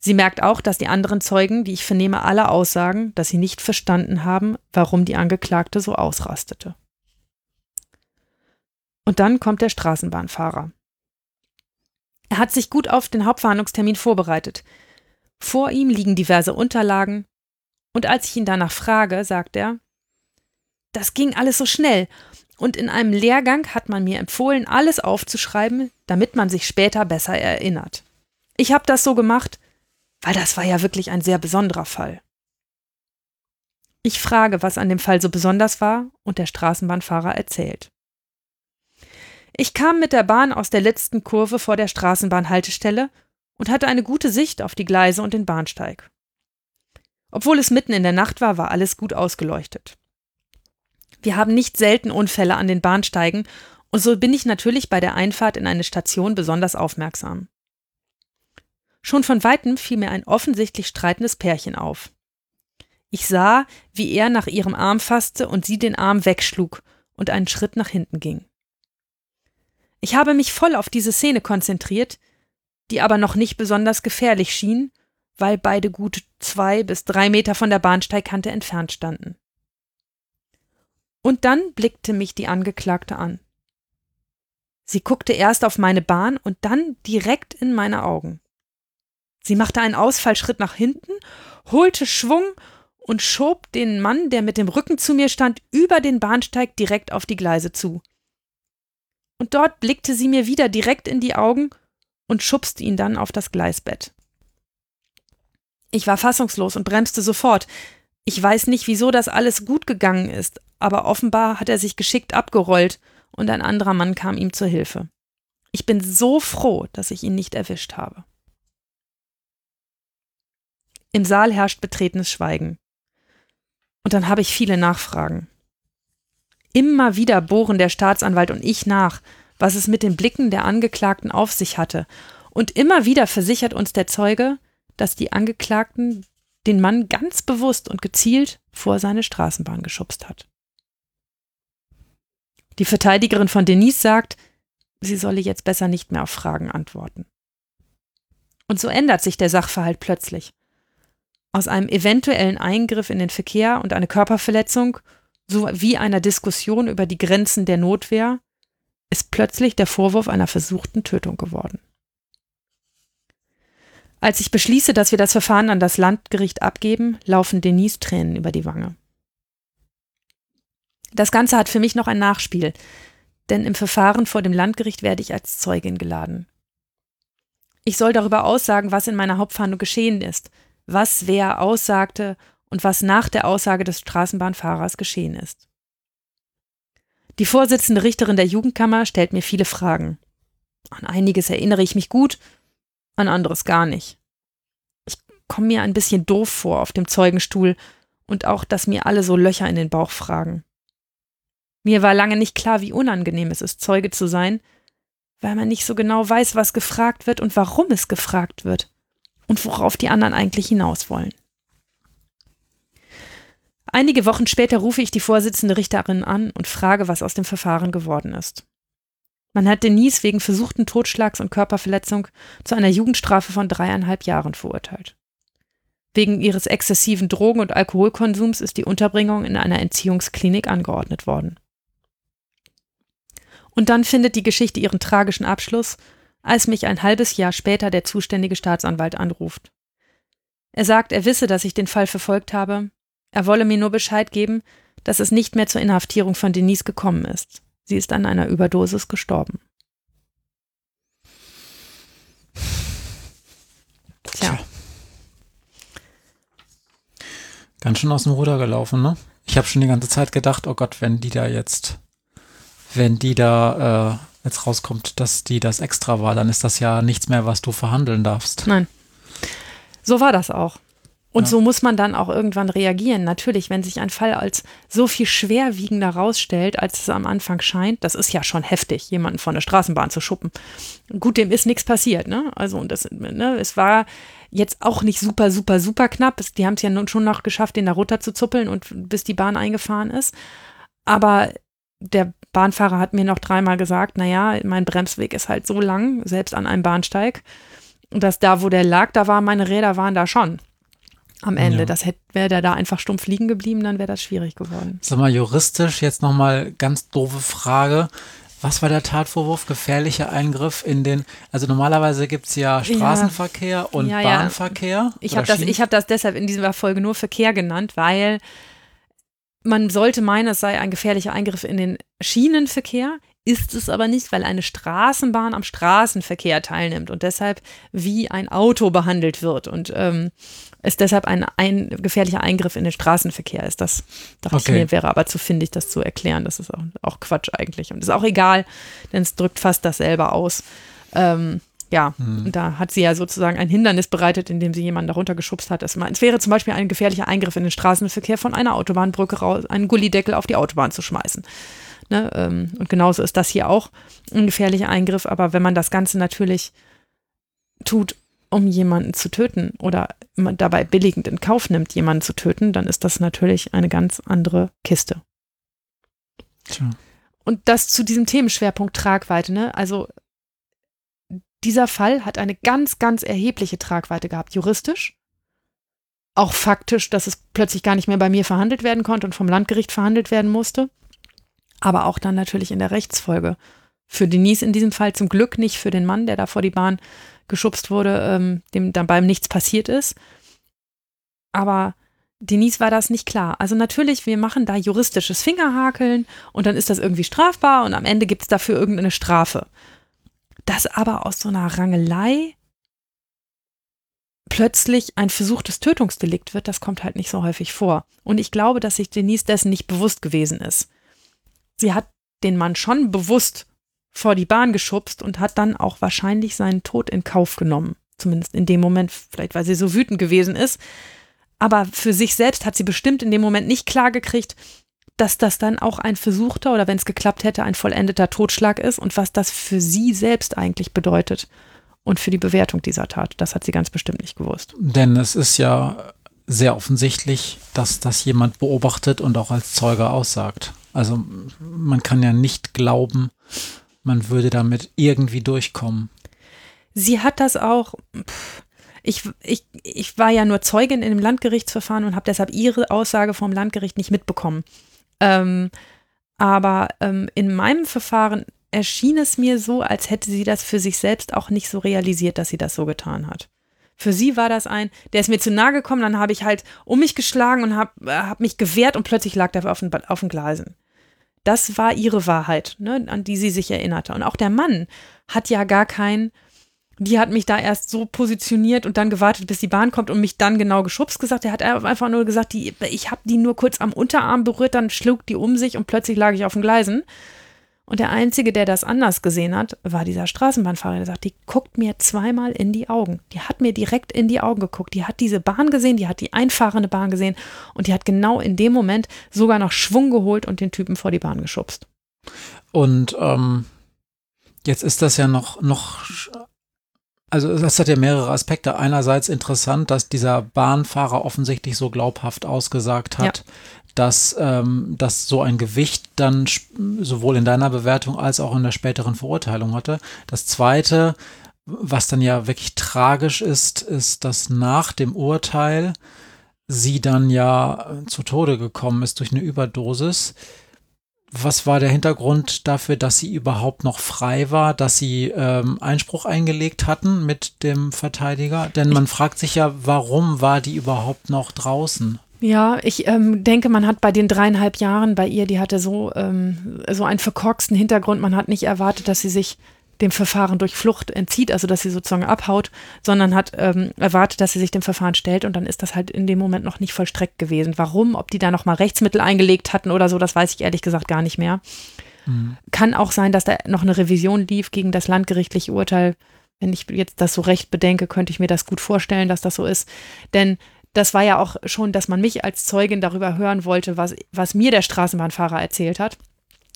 Sie merkt auch, dass die anderen Zeugen, die ich vernehme, alle aussagen, dass sie nicht verstanden haben, warum die Angeklagte so ausrastete. Und dann kommt der Straßenbahnfahrer. Er hat sich gut auf den Hauptverhandlungstermin vorbereitet. Vor ihm liegen diverse Unterlagen, und als ich ihn danach frage, sagt er, das ging alles so schnell, und in einem Lehrgang hat man mir empfohlen, alles aufzuschreiben, damit man sich später besser erinnert. Ich habe das so gemacht, weil das war ja wirklich ein sehr besonderer Fall. Ich frage, was an dem Fall so besonders war, und der Straßenbahnfahrer erzählt. Ich kam mit der Bahn aus der letzten Kurve vor der Straßenbahnhaltestelle und hatte eine gute Sicht auf die Gleise und den Bahnsteig. Obwohl es mitten in der Nacht war, war alles gut ausgeleuchtet. Wir haben nicht selten Unfälle an den Bahnsteigen, und so bin ich natürlich bei der Einfahrt in eine Station besonders aufmerksam. Schon von weitem fiel mir ein offensichtlich streitendes Pärchen auf. Ich sah, wie er nach ihrem Arm fasste und sie den Arm wegschlug und einen Schritt nach hinten ging. Ich habe mich voll auf diese Szene konzentriert, die aber noch nicht besonders gefährlich schien, weil beide gut zwei bis drei Meter von der Bahnsteigkante entfernt standen. Und dann blickte mich die Angeklagte an. Sie guckte erst auf meine Bahn und dann direkt in meine Augen. Sie machte einen Ausfallschritt nach hinten, holte Schwung und schob den Mann, der mit dem Rücken zu mir stand, über den Bahnsteig direkt auf die Gleise zu und dort blickte sie mir wieder direkt in die Augen und schubste ihn dann auf das Gleisbett. Ich war fassungslos und bremste sofort. Ich weiß nicht, wieso das alles gut gegangen ist, aber offenbar hat er sich geschickt abgerollt und ein anderer Mann kam ihm zur Hilfe. Ich bin so froh, dass ich ihn nicht erwischt habe. Im Saal herrscht betretenes Schweigen. Und dann habe ich viele Nachfragen. Immer wieder bohren der Staatsanwalt und ich nach, was es mit den Blicken der Angeklagten auf sich hatte. Und immer wieder versichert uns der Zeuge, dass die Angeklagten den Mann ganz bewusst und gezielt vor seine Straßenbahn geschubst hat. Die Verteidigerin von Denise sagt, sie solle jetzt besser nicht mehr auf Fragen antworten. Und so ändert sich der Sachverhalt plötzlich. Aus einem eventuellen Eingriff in den Verkehr und eine Körperverletzung sowie einer Diskussion über die Grenzen der Notwehr ist plötzlich der Vorwurf einer versuchten Tötung geworden. Als ich beschließe, dass wir das Verfahren an das Landgericht abgeben, laufen Denise Tränen über die Wange. Das Ganze hat für mich noch ein Nachspiel, denn im Verfahren vor dem Landgericht werde ich als Zeugin geladen. Ich soll darüber aussagen, was in meiner Hauptverhandlung geschehen ist, was wer aussagte und was nach der Aussage des Straßenbahnfahrers geschehen ist. Die Vorsitzende Richterin der Jugendkammer stellt mir viele Fragen. An einiges erinnere ich mich gut, an anderes gar nicht. Ich komme mir ein bisschen doof vor auf dem Zeugenstuhl und auch, dass mir alle so Löcher in den Bauch fragen. Mir war lange nicht klar, wie unangenehm es ist, Zeuge zu sein, weil man nicht so genau weiß, was gefragt wird und warum es gefragt wird und worauf die anderen eigentlich hinaus wollen. Einige Wochen später rufe ich die Vorsitzende Richterin an und frage, was aus dem Verfahren geworden ist. Man hat Denise wegen versuchten Totschlags und Körperverletzung zu einer Jugendstrafe von dreieinhalb Jahren verurteilt. Wegen ihres exzessiven Drogen- und Alkoholkonsums ist die Unterbringung in einer Entziehungsklinik angeordnet worden. Und dann findet die Geschichte ihren tragischen Abschluss, als mich ein halbes Jahr später der zuständige Staatsanwalt anruft. Er sagt, er wisse, dass ich den Fall verfolgt habe, er wolle mir nur Bescheid geben, dass es nicht mehr zur Inhaftierung von Denise gekommen ist. Sie ist an einer Überdosis gestorben. Tja. Ganz schön aus dem Ruder gelaufen, ne? Ich habe schon die ganze Zeit gedacht, oh Gott, wenn die da jetzt wenn die da äh, jetzt rauskommt, dass die das extra war, dann ist das ja nichts mehr, was du verhandeln darfst. Nein. So war das auch. Und ja. so muss man dann auch irgendwann reagieren. Natürlich, wenn sich ein Fall als so viel schwerwiegender rausstellt, als es am Anfang scheint, das ist ja schon heftig, jemanden von der Straßenbahn zu schuppen. Gut, dem ist nichts passiert, ne? Also, und das, ne, es war jetzt auch nicht super, super, super knapp. Die haben es ja nun schon noch geschafft, den da runter zu zuppeln und bis die Bahn eingefahren ist. Aber der Bahnfahrer hat mir noch dreimal gesagt, naja, mein Bremsweg ist halt so lang, selbst an einem Bahnsteig, dass da, wo der lag, da waren meine Räder waren da schon. Am Ende, ja. das hätte, wäre der da einfach stumpf liegen geblieben, dann wäre das schwierig geworden. Sag mal, juristisch jetzt nochmal ganz doofe Frage. Was war der Tatvorwurf? Gefährlicher Eingriff in den, also normalerweise gibt es ja Straßenverkehr ja. und ja, Bahnverkehr. Ich habe das, hab das deshalb in dieser Folge nur Verkehr genannt, weil man sollte meinen, es sei ein gefährlicher Eingriff in den Schienenverkehr, ist es aber nicht, weil eine Straßenbahn am Straßenverkehr teilnimmt und deshalb wie ein Auto behandelt wird und ähm, es deshalb ein, ein gefährlicher Eingriff in den Straßenverkehr ist. Das dachte okay. ich mir, wäre aber zu findig, das zu erklären. Das ist auch, auch Quatsch eigentlich und ist auch egal, denn es drückt fast dasselbe aus. Ähm, ja, mhm. da hat sie ja sozusagen ein Hindernis bereitet, indem sie jemanden darunter geschubst hat. Es wäre zum Beispiel ein gefährlicher Eingriff in den Straßenverkehr von einer Autobahnbrücke raus, einen Gullideckel auf die Autobahn zu schmeißen. Ne? Ähm, und genauso ist das hier auch ein gefährlicher Eingriff. Aber wenn man das Ganze natürlich tut, um jemanden zu töten oder dabei billigend in Kauf nimmt, jemanden zu töten, dann ist das natürlich eine ganz andere Kiste. Tja. Und das zu diesem Themenschwerpunkt Tragweite, ne? Also dieser Fall hat eine ganz, ganz erhebliche Tragweite gehabt, juristisch. Auch faktisch, dass es plötzlich gar nicht mehr bei mir verhandelt werden konnte und vom Landgericht verhandelt werden musste. Aber auch dann natürlich in der Rechtsfolge. Für Denise in diesem Fall zum Glück nicht für den Mann, der da vor die Bahn geschubst wurde, ähm, dem dann beim nichts passiert ist. Aber Denise war das nicht klar. Also natürlich, wir machen da juristisches Fingerhakeln und dann ist das irgendwie strafbar und am Ende gibt es dafür irgendeine Strafe. Dass aber aus so einer Rangelei plötzlich ein versuchtes Tötungsdelikt wird, das kommt halt nicht so häufig vor. Und ich glaube, dass sich Denise dessen nicht bewusst gewesen ist. Sie hat den Mann schon bewusst vor die Bahn geschubst und hat dann auch wahrscheinlich seinen Tod in Kauf genommen. Zumindest in dem Moment, vielleicht weil sie so wütend gewesen ist. Aber für sich selbst hat sie bestimmt in dem Moment nicht klar gekriegt, dass das dann auch ein versuchter oder wenn es geklappt hätte, ein vollendeter Totschlag ist und was das für sie selbst eigentlich bedeutet und für die Bewertung dieser Tat. Das hat sie ganz bestimmt nicht gewusst. Denn es ist ja sehr offensichtlich, dass das jemand beobachtet und auch als Zeuge aussagt. Also man kann ja nicht glauben, man würde damit irgendwie durchkommen. Sie hat das auch. Ich, ich, ich war ja nur Zeugin in dem Landgerichtsverfahren und habe deshalb ihre Aussage vom Landgericht nicht mitbekommen. Ähm, aber ähm, in meinem Verfahren erschien es mir so, als hätte sie das für sich selbst auch nicht so realisiert, dass sie das so getan hat. Für sie war das ein, der ist mir zu nahe gekommen, dann habe ich halt um mich geschlagen und habe äh, hab mich gewehrt und plötzlich lag der auf den, auf den Gleisen. Das war ihre Wahrheit, ne, an die sie sich erinnerte. Und auch der Mann hat ja gar kein, die hat mich da erst so positioniert und dann gewartet, bis die Bahn kommt und mich dann genau geschubst gesagt. Er hat einfach nur gesagt, die, ich habe die nur kurz am Unterarm berührt, dann schlug die um sich und plötzlich lag ich auf den Gleisen. Und der Einzige, der das anders gesehen hat, war dieser Straßenbahnfahrer, der sagt, die guckt mir zweimal in die Augen. Die hat mir direkt in die Augen geguckt. Die hat diese Bahn gesehen, die hat die einfahrende Bahn gesehen und die hat genau in dem Moment sogar noch Schwung geholt und den Typen vor die Bahn geschubst. Und ähm, jetzt ist das ja noch, noch also das hat ja mehrere Aspekte. Einerseits interessant, dass dieser Bahnfahrer offensichtlich so glaubhaft ausgesagt hat, ja. dass, ähm, dass so ein Gewicht dann sowohl in deiner Bewertung als auch in der späteren Verurteilung hatte. Das Zweite, was dann ja wirklich tragisch ist, ist, dass nach dem Urteil sie dann ja zu Tode gekommen ist durch eine Überdosis was war der Hintergrund dafür, dass sie überhaupt noch frei war, dass sie ähm, Einspruch eingelegt hatten mit dem Verteidiger? Denn man fragt sich ja, warum war die überhaupt noch draußen? Ja, ich ähm, denke, man hat bei den dreieinhalb Jahren bei ihr, die hatte so, ähm, so einen verkorksten Hintergrund. Man hat nicht erwartet, dass sie sich dem Verfahren durch Flucht entzieht, also dass sie sozusagen abhaut, sondern hat ähm, erwartet, dass sie sich dem Verfahren stellt und dann ist das halt in dem Moment noch nicht vollstreckt gewesen. Warum? Ob die da nochmal Rechtsmittel eingelegt hatten oder so, das weiß ich ehrlich gesagt gar nicht mehr. Mhm. Kann auch sein, dass da noch eine Revision lief gegen das landgerichtliche Urteil. Wenn ich jetzt das so recht bedenke, könnte ich mir das gut vorstellen, dass das so ist. Denn das war ja auch schon, dass man mich als Zeugin darüber hören wollte, was, was mir der Straßenbahnfahrer erzählt hat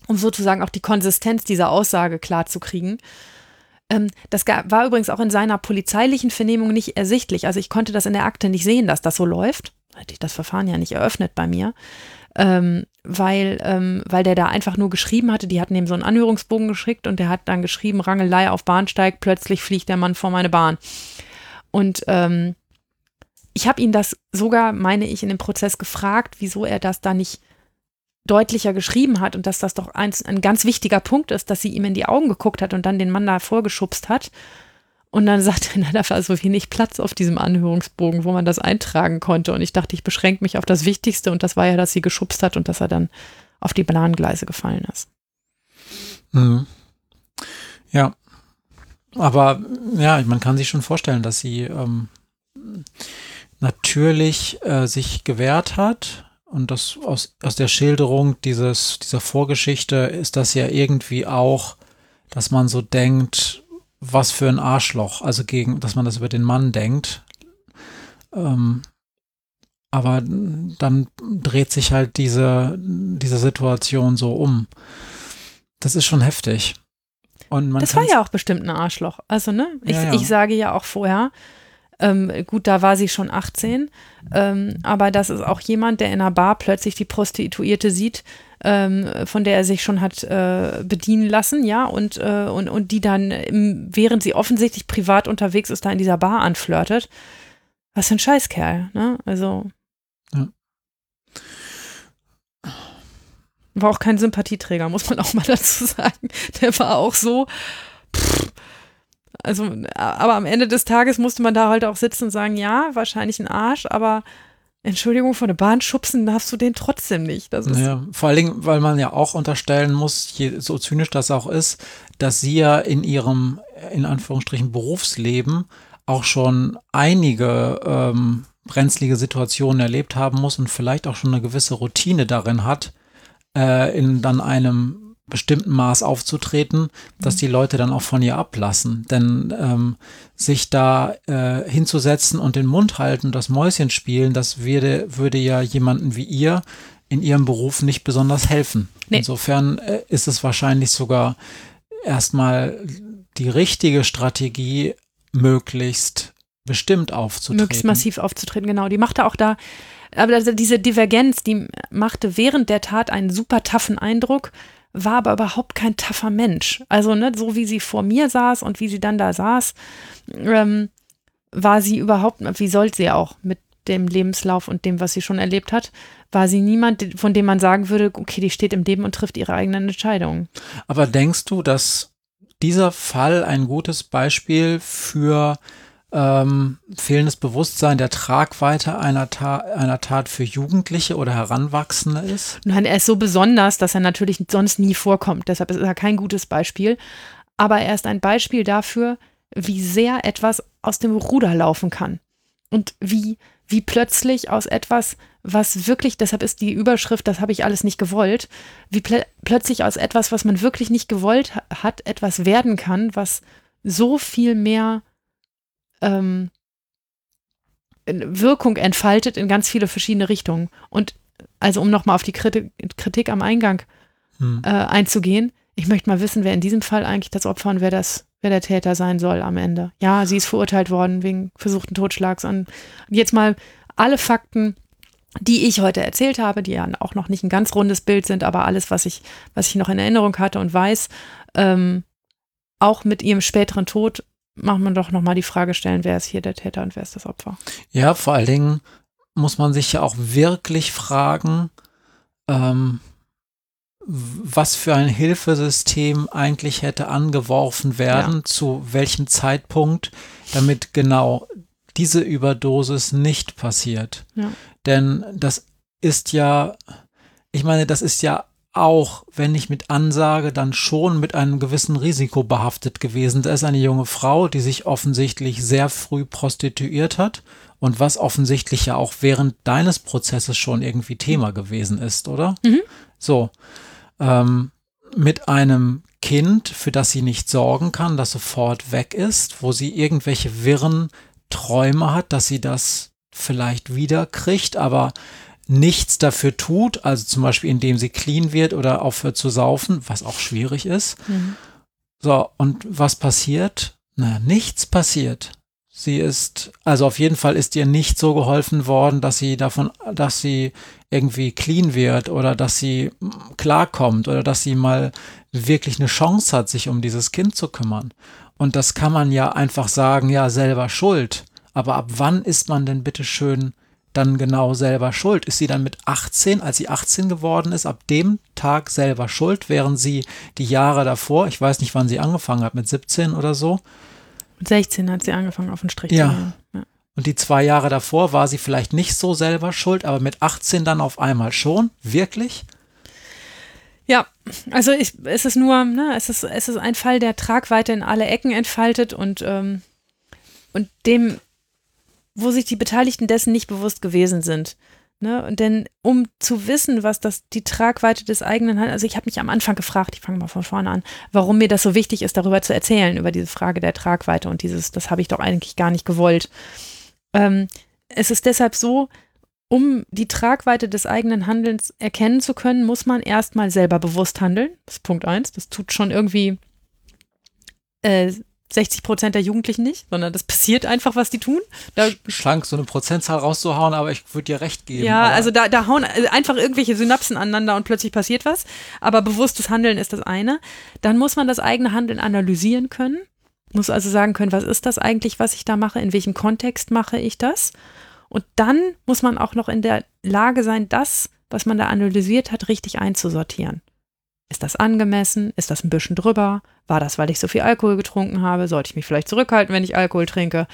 um sozusagen auch die Konsistenz dieser Aussage klar zu kriegen. Ähm, das war übrigens auch in seiner polizeilichen Vernehmung nicht ersichtlich. Also ich konnte das in der Akte nicht sehen, dass das so läuft. Hätte ich das Verfahren ja nicht eröffnet bei mir. Ähm, weil, ähm, weil der da einfach nur geschrieben hatte, die hatten ihm so einen Anhörungsbogen geschickt und der hat dann geschrieben, Rangelei auf Bahnsteig, plötzlich fliegt der Mann vor meine Bahn. Und ähm, ich habe ihn das sogar, meine ich, in dem Prozess gefragt, wieso er das da nicht deutlicher geschrieben hat und dass das doch ein, ein ganz wichtiger Punkt ist, dass sie ihm in die Augen geguckt hat und dann den Mann da vorgeschubst hat. Und dann sagte er, da war so wenig Platz auf diesem Anhörungsbogen, wo man das eintragen konnte. Und ich dachte, ich beschränke mich auf das Wichtigste und das war ja, dass sie geschubst hat und dass er dann auf die Bananengleise gefallen ist. Mhm. Ja. Aber ja, man kann sich schon vorstellen, dass sie ähm, natürlich äh, sich gewehrt hat und das aus, aus der Schilderung dieses, dieser Vorgeschichte ist das ja irgendwie auch, dass man so denkt, was für ein Arschloch, also gegen, dass man das über den Mann denkt. Ähm, aber dann dreht sich halt diese, diese Situation so um. Das ist schon heftig. Und man das war ja auch bestimmt ein Arschloch. Also, ne? Ich, ja, ja. ich sage ja auch vorher, ähm, gut, da war sie schon 18, ähm, aber das ist auch jemand, der in einer Bar plötzlich die Prostituierte sieht, ähm, von der er sich schon hat äh, bedienen lassen, ja, und, äh, und, und die dann, im, während sie offensichtlich privat unterwegs ist, da in dieser Bar anflirtet. Was für ein Scheißkerl, ne? Also. Ja. War auch kein Sympathieträger, muss man auch mal dazu sagen. Der war auch so. Pff, also, aber am Ende des Tages musste man da halt auch sitzen und sagen, ja, wahrscheinlich ein Arsch, aber Entschuldigung, von der Bahn schubsen darfst du den trotzdem nicht. Das ist ja, vor allen Dingen, weil man ja auch unterstellen muss, je, so zynisch das auch ist, dass sie ja in ihrem, in Anführungsstrichen, Berufsleben auch schon einige ähm, brenzlige Situationen erlebt haben muss und vielleicht auch schon eine gewisse Routine darin hat, äh, in dann einem bestimmten Maß aufzutreten, dass die Leute dann auch von ihr ablassen. Denn ähm, sich da äh, hinzusetzen und den Mund halten, das Mäuschen spielen, das würde, würde ja jemanden wie ihr in ihrem Beruf nicht besonders helfen. Nee. Insofern äh, ist es wahrscheinlich sogar erstmal die richtige Strategie, möglichst bestimmt aufzutreten. Möglichst massiv aufzutreten, genau. Die machte auch da, aber diese Divergenz, die machte während der Tat einen super taffen Eindruck, war aber überhaupt kein taffer Mensch. Also, ne, so wie sie vor mir saß und wie sie dann da saß, ähm, war sie überhaupt, wie soll sie auch mit dem Lebenslauf und dem, was sie schon erlebt hat, war sie niemand, von dem man sagen würde, okay, die steht im Leben und trifft ihre eigenen Entscheidungen. Aber denkst du, dass dieser Fall ein gutes Beispiel für ähm, fehlendes Bewusstsein der Tragweite einer, Ta einer Tat für Jugendliche oder Heranwachsende ist? Nein, er ist so besonders, dass er natürlich sonst nie vorkommt. Deshalb ist er kein gutes Beispiel. Aber er ist ein Beispiel dafür, wie sehr etwas aus dem Ruder laufen kann. Und wie, wie plötzlich aus etwas, was wirklich, deshalb ist die Überschrift, das habe ich alles nicht gewollt, wie pl plötzlich aus etwas, was man wirklich nicht gewollt hat, etwas werden kann, was so viel mehr ähm, Wirkung entfaltet in ganz viele verschiedene Richtungen. Und also um nochmal auf die Kritik, Kritik am Eingang hm. äh, einzugehen, ich möchte mal wissen, wer in diesem Fall eigentlich das Opfer und wer das, wer der Täter sein soll am Ende. Ja, sie ist verurteilt worden wegen versuchten Totschlags. Und jetzt mal alle Fakten, die ich heute erzählt habe, die ja auch noch nicht ein ganz rundes Bild sind, aber alles, was ich, was ich noch in Erinnerung hatte und weiß, ähm, auch mit ihrem späteren Tod macht man doch nochmal die Frage stellen, wer ist hier der Täter und wer ist das Opfer? Ja, vor allen Dingen muss man sich ja auch wirklich fragen, ähm, was für ein Hilfesystem eigentlich hätte angeworfen werden, ja. zu welchem Zeitpunkt, damit genau diese Überdosis nicht passiert. Ja. Denn das ist ja, ich meine, das ist ja auch, wenn nicht mit Ansage, dann schon mit einem gewissen Risiko behaftet gewesen. Da ist eine junge Frau, die sich offensichtlich sehr früh prostituiert hat und was offensichtlich ja auch während deines Prozesses schon irgendwie Thema gewesen ist, oder? Mhm. So, ähm, mit einem Kind, für das sie nicht sorgen kann, das sofort weg ist, wo sie irgendwelche wirren Träume hat, dass sie das vielleicht wieder kriegt, aber nichts dafür tut, also zum Beispiel indem sie clean wird oder aufhört zu saufen, was auch schwierig ist. Mhm. So, und was passiert? Na, nichts passiert. Sie ist, also auf jeden Fall ist ihr nicht so geholfen worden, dass sie davon, dass sie irgendwie clean wird oder dass sie klarkommt oder dass sie mal wirklich eine Chance hat, sich um dieses Kind zu kümmern. Und das kann man ja einfach sagen, ja, selber schuld. Aber ab wann ist man denn bitte schön dann genau selber schuld? Ist sie dann mit 18, als sie 18 geworden ist, ab dem Tag selber schuld, während sie die Jahre davor, ich weiß nicht, wann sie angefangen hat, mit 17 oder so? Mit 16 hat sie angefangen, auf den Strich ja. zu gehen. Ja. Und die zwei Jahre davor war sie vielleicht nicht so selber schuld, aber mit 18 dann auf einmal schon? Wirklich? Ja, also ich, es ist nur, ne, es ist, es ist ein Fall, der Tragweite in alle Ecken entfaltet und, ähm, und dem wo sich die Beteiligten dessen nicht bewusst gewesen sind. Ne? Denn um zu wissen, was das die Tragweite des eigenen hat, also ich habe mich am Anfang gefragt, ich fange mal von vorne an, warum mir das so wichtig ist, darüber zu erzählen, über diese Frage der Tragweite und dieses, das habe ich doch eigentlich gar nicht gewollt. Ähm, es ist deshalb so, um die Tragweite des eigenen Handelns erkennen zu können, muss man erstmal selber bewusst handeln. Das ist Punkt eins. Das tut schon irgendwie äh, 60 Prozent der Jugendlichen nicht, sondern das passiert einfach, was die tun. Da Schlank, so eine Prozentzahl rauszuhauen, aber ich würde dir recht geben. Ja, also da, da hauen einfach irgendwelche Synapsen aneinander und plötzlich passiert was. Aber bewusstes Handeln ist das eine. Dann muss man das eigene Handeln analysieren können. Muss also sagen können, was ist das eigentlich, was ich da mache? In welchem Kontext mache ich das? Und dann muss man auch noch in der Lage sein, das, was man da analysiert hat, richtig einzusortieren. Ist das angemessen? Ist das ein bisschen drüber? War das, weil ich so viel Alkohol getrunken habe? Sollte ich mich vielleicht zurückhalten, wenn ich Alkohol trinke?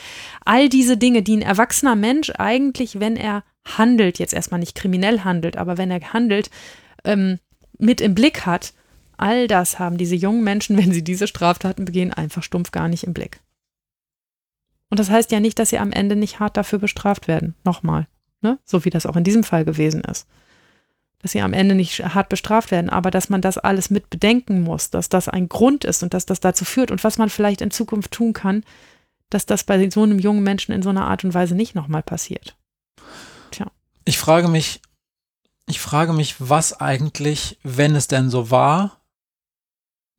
All diese Dinge, die ein erwachsener Mensch eigentlich, wenn er handelt, jetzt erstmal nicht kriminell handelt, aber wenn er handelt, ähm, mit im Blick hat, all das haben diese jungen Menschen, wenn sie diese Straftaten begehen, einfach stumpf gar nicht im Blick. Und das heißt ja nicht, dass sie am Ende nicht hart dafür bestraft werden. Nochmal. Ne? So wie das auch in diesem Fall gewesen ist dass sie am Ende nicht hart bestraft werden, aber dass man das alles mit bedenken muss, dass das ein Grund ist und dass das dazu führt und was man vielleicht in Zukunft tun kann, dass das bei so einem jungen Menschen in so einer Art und Weise nicht nochmal passiert. Tja. Ich frage mich, ich frage mich, was eigentlich, wenn es denn so war,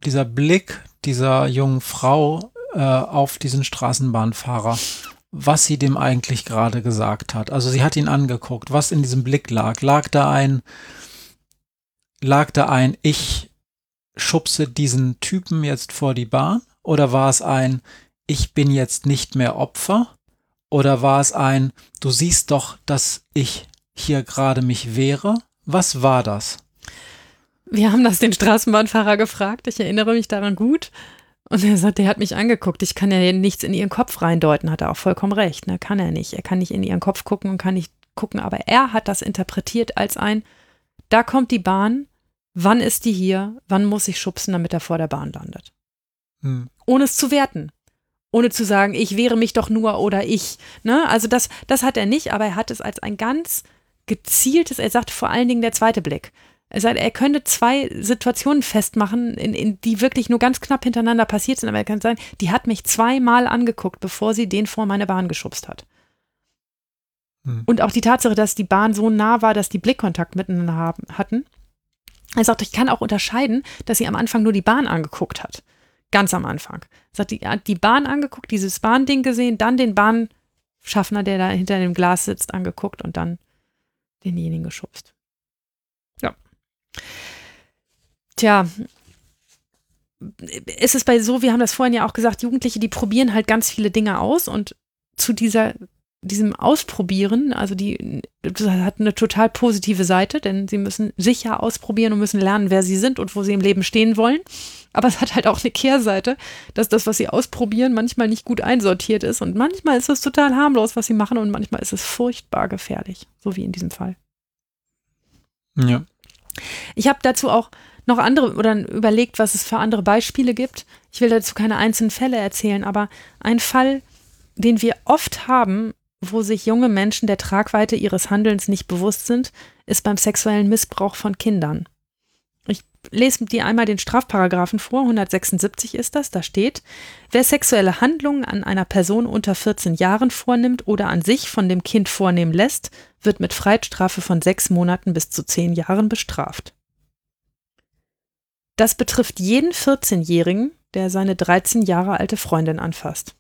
dieser Blick dieser jungen Frau äh, auf diesen Straßenbahnfahrer, was sie dem eigentlich gerade gesagt hat. Also sie hat ihn angeguckt, was in diesem Blick lag. Lag da ein, lag da ein, ich schubse diesen Typen jetzt vor die Bahn? Oder war es ein, ich bin jetzt nicht mehr Opfer? Oder war es ein, du siehst doch, dass ich hier gerade mich wehre? Was war das? Wir haben das den Straßenbahnfahrer gefragt. Ich erinnere mich daran gut. Und er sagt, der hat mich angeguckt. Ich kann ja nichts in ihren Kopf reindeuten. Hat er auch vollkommen recht. Ne? Kann er nicht. Er kann nicht in ihren Kopf gucken und kann nicht gucken. Aber er hat das interpretiert als ein, da kommt die Bahn. Wann ist die hier? Wann muss ich schubsen, damit er vor der Bahn landet? Hm. Ohne es zu werten. Ohne zu sagen, ich wehre mich doch nur oder ich. Ne? Also das, das hat er nicht, aber er hat es als ein ganz gezieltes, er sagt vor allen Dingen der zweite Blick. Er sagt, er könnte zwei Situationen festmachen, in, in, die wirklich nur ganz knapp hintereinander passiert sind, aber er kann sagen, die hat mich zweimal angeguckt, bevor sie den vor meine Bahn geschubst hat. Hm. Und auch die Tatsache, dass die Bahn so nah war, dass die Blickkontakt miteinander haben, hatten. Er sagt, ich kann auch unterscheiden, dass sie am Anfang nur die Bahn angeguckt hat. Ganz am Anfang. Er sagt, die hat die Bahn angeguckt, dieses Bahnding gesehen, dann den Bahnschaffner, der da hinter dem Glas sitzt, angeguckt und dann denjenigen geschubst. Ja. Tja, ist es bei so, wir haben das vorhin ja auch gesagt, Jugendliche, die probieren halt ganz viele Dinge aus und zu dieser diesem Ausprobieren, also die das hat eine total positive Seite, denn sie müssen sicher ausprobieren und müssen lernen, wer sie sind und wo sie im Leben stehen wollen. Aber es hat halt auch eine Kehrseite, dass das, was sie ausprobieren, manchmal nicht gut einsortiert ist und manchmal ist es total harmlos, was sie machen und manchmal ist es furchtbar gefährlich, so wie in diesem Fall. Ja. Ich habe dazu auch noch andere oder überlegt, was es für andere Beispiele gibt. Ich will dazu keine einzelnen Fälle erzählen, aber ein Fall, den wir oft haben, wo sich junge Menschen der Tragweite ihres Handelns nicht bewusst sind, ist beim sexuellen Missbrauch von Kindern. Lese dir einmal den Strafparagraphen vor, 176 ist das, da steht, wer sexuelle Handlungen an einer Person unter 14 Jahren vornimmt oder an sich von dem Kind vornehmen lässt, wird mit Freiheitsstrafe von sechs Monaten bis zu zehn Jahren bestraft. Das betrifft jeden 14-Jährigen, der seine 13 Jahre alte Freundin anfasst.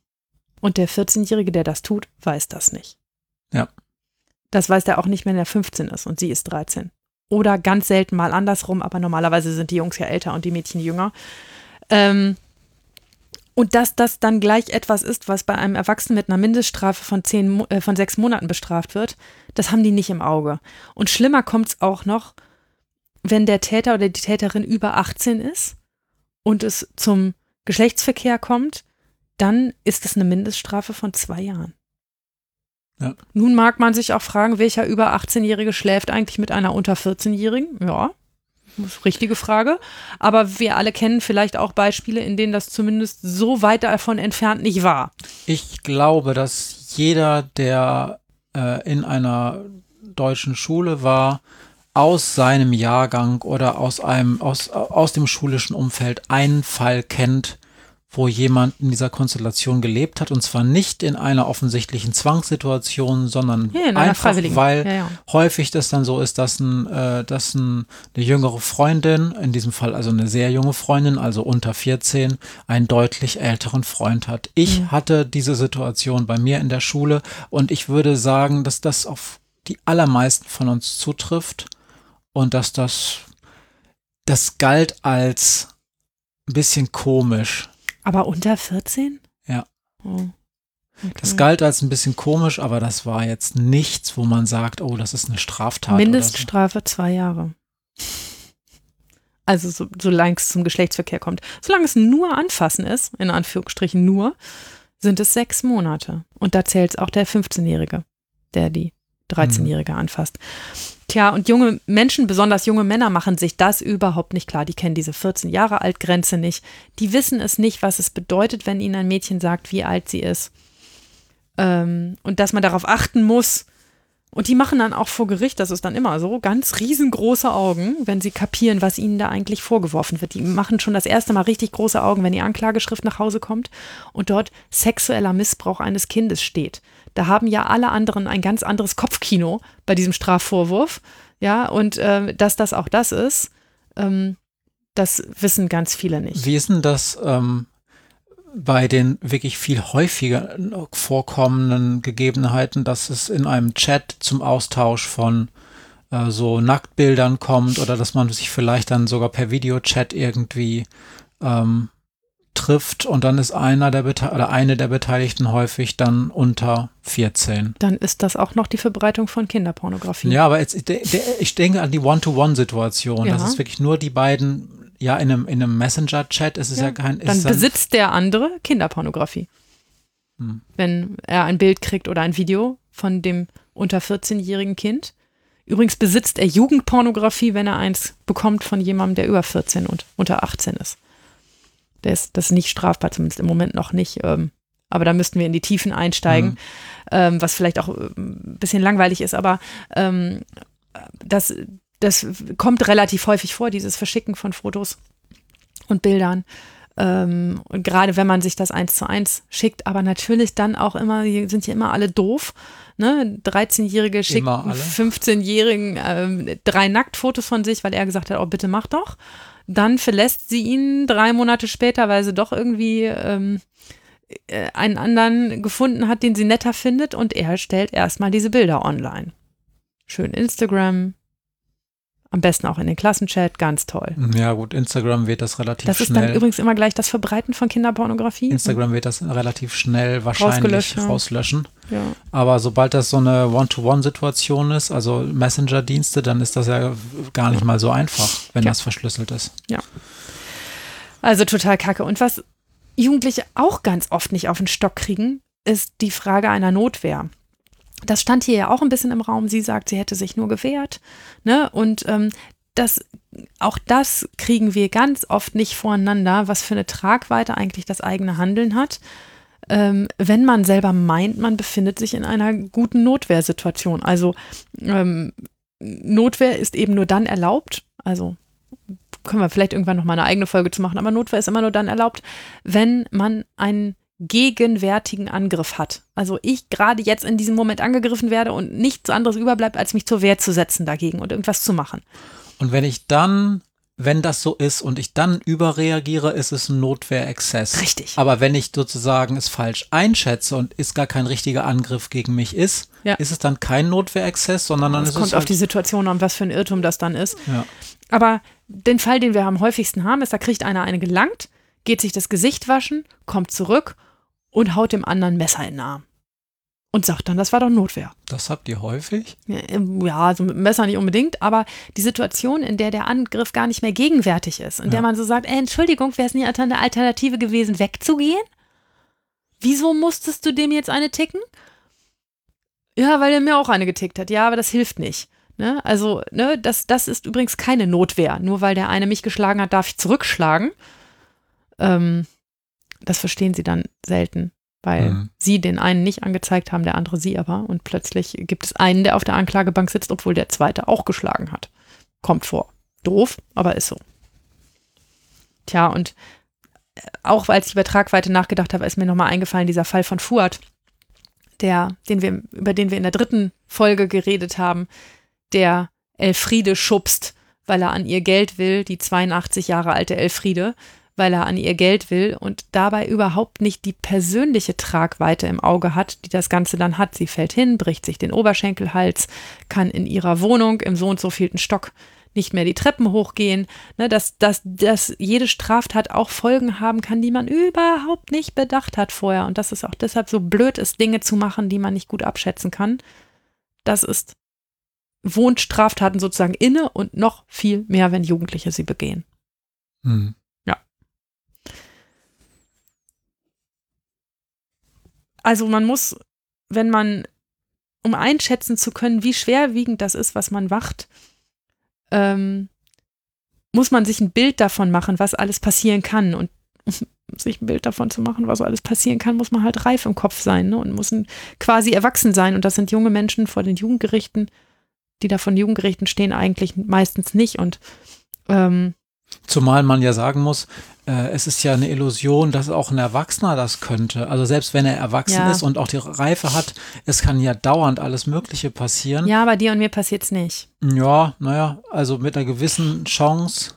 Und der 14-Jährige, der das tut, weiß das nicht. Ja. Das weiß er auch nicht, wenn er 15 ist und sie ist 13. Oder ganz selten mal andersrum, aber normalerweise sind die Jungs ja älter und die Mädchen jünger. Ähm, und dass das dann gleich etwas ist, was bei einem Erwachsenen mit einer Mindeststrafe von, zehn, äh, von sechs Monaten bestraft wird, das haben die nicht im Auge. Und schlimmer kommt es auch noch, wenn der Täter oder die Täterin über 18 ist und es zum Geschlechtsverkehr kommt, dann ist es eine Mindeststrafe von zwei Jahren. Ja. Nun mag man sich auch fragen, welcher über 18-Jährige schläft eigentlich mit einer unter 14-Jährigen? Ja, richtige Frage. Aber wir alle kennen vielleicht auch Beispiele, in denen das zumindest so weit davon entfernt nicht war. Ich glaube, dass jeder, der äh, in einer deutschen Schule war, aus seinem Jahrgang oder aus einem aus, aus dem schulischen Umfeld einen Fall kennt, wo jemand in dieser Konstellation gelebt hat und zwar nicht in einer offensichtlichen Zwangssituation, sondern ja, einfach, weil ja, ja. häufig das dann so ist, dass, ein, äh, dass ein, eine jüngere Freundin, in diesem Fall also eine sehr junge Freundin, also unter 14, einen deutlich älteren Freund hat. Ich hatte diese Situation bei mir in der Schule und ich würde sagen, dass das auf die allermeisten von uns zutrifft und dass das, das galt als ein bisschen komisch aber unter 14? Ja. Oh. Okay. Das galt als ein bisschen komisch, aber das war jetzt nichts, wo man sagt, oh, das ist eine Straftat. Mindeststrafe so. zwei Jahre. Also so, solange es zum Geschlechtsverkehr kommt. Solange es nur anfassen ist, in Anführungsstrichen nur, sind es sechs Monate. Und da zählt auch der 15-Jährige, der die 13-Jährige mhm. anfasst. Tja, und junge Menschen, besonders junge Männer, machen sich das überhaupt nicht klar. Die kennen diese 14 Jahre alt Grenze nicht. Die wissen es nicht, was es bedeutet, wenn ihnen ein Mädchen sagt, wie alt sie ist. Ähm, und dass man darauf achten muss. Und die machen dann auch vor Gericht, das ist dann immer so, ganz riesengroße Augen, wenn sie kapieren, was ihnen da eigentlich vorgeworfen wird. Die machen schon das erste Mal richtig große Augen, wenn die Anklageschrift nach Hause kommt und dort sexueller Missbrauch eines Kindes steht. Da haben ja alle anderen ein ganz anderes Kopfkino bei diesem Strafvorwurf. Ja, und äh, dass das auch das ist, ähm, das wissen ganz viele nicht. Wie ist denn das ähm, bei den wirklich viel häufiger vorkommenden Gegebenheiten, dass es in einem Chat zum Austausch von äh, so Nacktbildern kommt oder dass man sich vielleicht dann sogar per Videochat irgendwie ähm, trifft und dann ist einer der Bete oder eine der Beteiligten häufig dann unter 14. Dann ist das auch noch die Verbreitung von Kinderpornografie. Ja, aber jetzt, ich denke an die One-to-One-Situation. Ja. Das ist wirklich nur die beiden, ja, in einem, in einem Messenger-Chat ist es ja, Ja, kein. Dann besitzt der andere Kinderpornografie. Hm. Wenn er ein Bild kriegt oder ein Video von dem unter 14-jährigen Kind. Übrigens besitzt er Jugendpornografie, wenn er eins bekommt von jemandem, der über 14 und unter 18 ist. Der ist, das ist nicht strafbar, zumindest im Moment noch nicht. Ähm, aber da müssten wir in die Tiefen einsteigen, Mhm. ähm, was vielleicht auch äh, ein bisschen langweilig ist, aber ähm, das, das kommt relativ häufig vor, dieses Verschicken von Fotos und Bildern. Ähm, und gerade wenn man sich das eins zu eins schickt, aber natürlich dann auch immer, sind ja immer alle doof. Ne? 13-Jährige schickt Immer alle. 15-Jährigen ähm, drei Nacktfotos von sich, weil er gesagt hat, oh bitte mach doch. Dann verlässt sie ihn drei Monate später, weil sie doch irgendwie ähm, äh, einen anderen gefunden hat, den sie netter findet und er stellt erstmal diese Bilder online. Schön Instagram, am besten auch in den Klassenchat, ganz toll. Ja, gut, Instagram wird das relativ Das ist schnell. dann übrigens immer gleich das Verbreiten von Kinderpornografie. Instagram wird das relativ schnell wahrscheinlich ja. rauslöschen. Ja. Aber sobald das so eine One-to-One-Situation ist, also Messenger-Dienste, dann ist das ja gar nicht mal so einfach, wenn Ja. das verschlüsselt ist. Also total kacke. Und was Jugendliche auch ganz oft nicht auf den Stock kriegen, ist die Frage einer Notwehr. Das stand hier ja auch ein bisschen im Raum. Sie sagt, sie hätte sich nur gewehrt. Ne? Und ähm, das, auch das kriegen wir ganz oft nicht voreinander, was für eine Tragweite eigentlich das eigene Handeln hat. Ähm, wenn man selber meint, man befindet sich in einer guten Notwehrsituation. Also ähm, Notwehr ist eben nur dann erlaubt, also können wir vielleicht irgendwann noch mal eine eigene Folge zu machen, aber Notwehr ist immer nur dann erlaubt, wenn man einen gegenwärtigen Angriff hat. Also ich gerade jetzt in diesem Moment angegriffen werde und nichts anderes überbleibt, als mich zur Wehr zu setzen dagegen und irgendwas zu machen. Und wenn ich dann, wenn das so ist und ich dann überreagiere, ist es ein Notwehrexzess. Richtig. Aber wenn ich sozusagen es falsch einschätze und es gar kein richtiger Angriff gegen mich ist, Ja. ist es dann kein Notwehrexzess, sondern dann Es ist kommt es auf halt, die Situation an, was für ein Irrtum das dann ist. ja. Aber den Fall, den wir am häufigsten haben, ist, da kriegt einer eine gelangt, geht sich das Gesicht waschen, kommt zurück und haut dem anderen Messer in den Arm. Und sagt dann, das war doch Notwehr. Das habt ihr häufig? Ja, ähm, also mit dem Messer nicht unbedingt, aber die Situation, in der der Angriff gar nicht mehr gegenwärtig ist, in der Ja. man so sagt, ey, Entschuldigung, wäre es nicht eine Alternative gewesen, wegzugehen? Wieso musstest du dem jetzt eine ticken? Ja, weil er mir auch eine getickt hat. Ja, aber das hilft nicht. Ne? Also, ne, das, das ist übrigens keine Notwehr. Nur weil der eine mich geschlagen hat, darf ich zurückschlagen. Ähm, das verstehen sie dann selten, weil Mhm. sie den einen nicht angezeigt haben, der andere sie aber. Und plötzlich gibt es einen, der auf der Anklagebank sitzt, obwohl der zweite auch geschlagen hat. Kommt vor. Doof, aber ist so. Tja, und äh, auch als ich über Tragweite nachgedacht habe, ist mir nochmal eingefallen, dieser Fall von Fuad, der, den wir, über den wir in der dritten Folge geredet haben, der Elfriede schubst, weil er an ihr Geld will, die 82 Jahre alte Elfriede, weil er an ihr Geld will und dabei überhaupt nicht die persönliche Tragweite im Auge hat, die das Ganze dann hat. Sie fällt hin, bricht sich den Oberschenkelhals, kann in ihrer Wohnung im so und so vielten Stock nicht mehr die Treppen hochgehen, ne, dass, dass, dass jede Straftat auch Folgen haben kann, die man überhaupt nicht bedacht hat vorher. Und dass es auch deshalb so blöd ist, Dinge zu machen, die man nicht gut abschätzen kann. Das ist, wohnt Straftaten sozusagen inne und noch viel mehr, wenn Jugendliche sie begehen. Hm. Also man muss, wenn man, um einschätzen zu können, wie schwerwiegend das ist, was man macht, ähm, muss man sich ein Bild davon machen, was alles passieren kann. Und um sich ein Bild davon zu machen, was alles passieren kann, muss man halt reif im Kopf sein ne? und muss quasi erwachsen sein. Und das sind junge Menschen vor den Jugendgerichten, die da von Jugendgerichten stehen, eigentlich meistens nicht. Und ähm, Zumal man ja sagen muss, äh, es ist ja eine Illusion, dass auch ein Erwachsener das könnte. Also selbst wenn er erwachsen Ja. ist und auch die Reife hat, es kann ja dauernd alles Mögliche passieren. Ja, bei dir und mir passiert's nicht. Ja, naja, also mit einer gewissen Chance.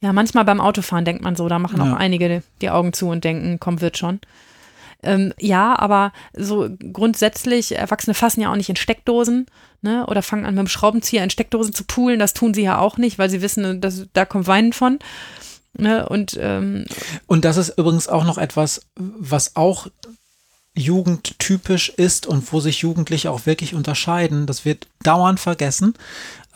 Ja, manchmal beim Autofahren denkt man so, da machen Ja. auch einige die Augen zu und denken, komm, wird schon. Ähm, ja, aber so grundsätzlich, Erwachsene fassen ja auch nicht in Steckdosen, ne? Oder fangen an mit dem Schraubenzieher in Steckdosen zu poolen. Das tun sie ja auch nicht, weil sie wissen, dass, da kommt Weinen von. Ne? Und ähm, Und das ist übrigens auch noch etwas, was auch jugendtypisch ist und wo sich Jugendliche auch wirklich unterscheiden. Das wird dauernd vergessen.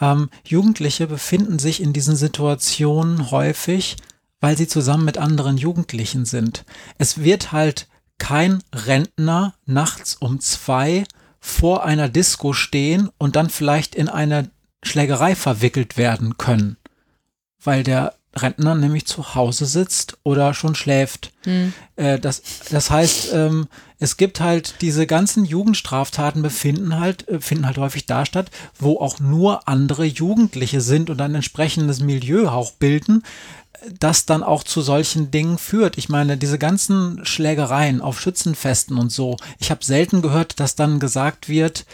Ähm, Jugendliche befinden sich in diesen Situationen häufig, weil sie zusammen mit anderen Jugendlichen sind. Es wird halt kein Rentner nachts um zwei vor einer Disco stehen und dann vielleicht in eine Schlägerei verwickelt werden können, weil der Rentner nämlich zu Hause sitzt oder schon schläft. Äh, das, das heißt, ähm, es gibt halt diese ganzen Jugendstraftaten befinden halt, äh, finden halt häufig da statt, wo auch nur andere Jugendliche sind und ein entsprechendes Milieu auch bilden, das dann auch zu solchen Dingen führt. Ich meine, diese ganzen Schlägereien auf Schützenfesten und so, ich habe selten gehört, dass dann gesagt wird,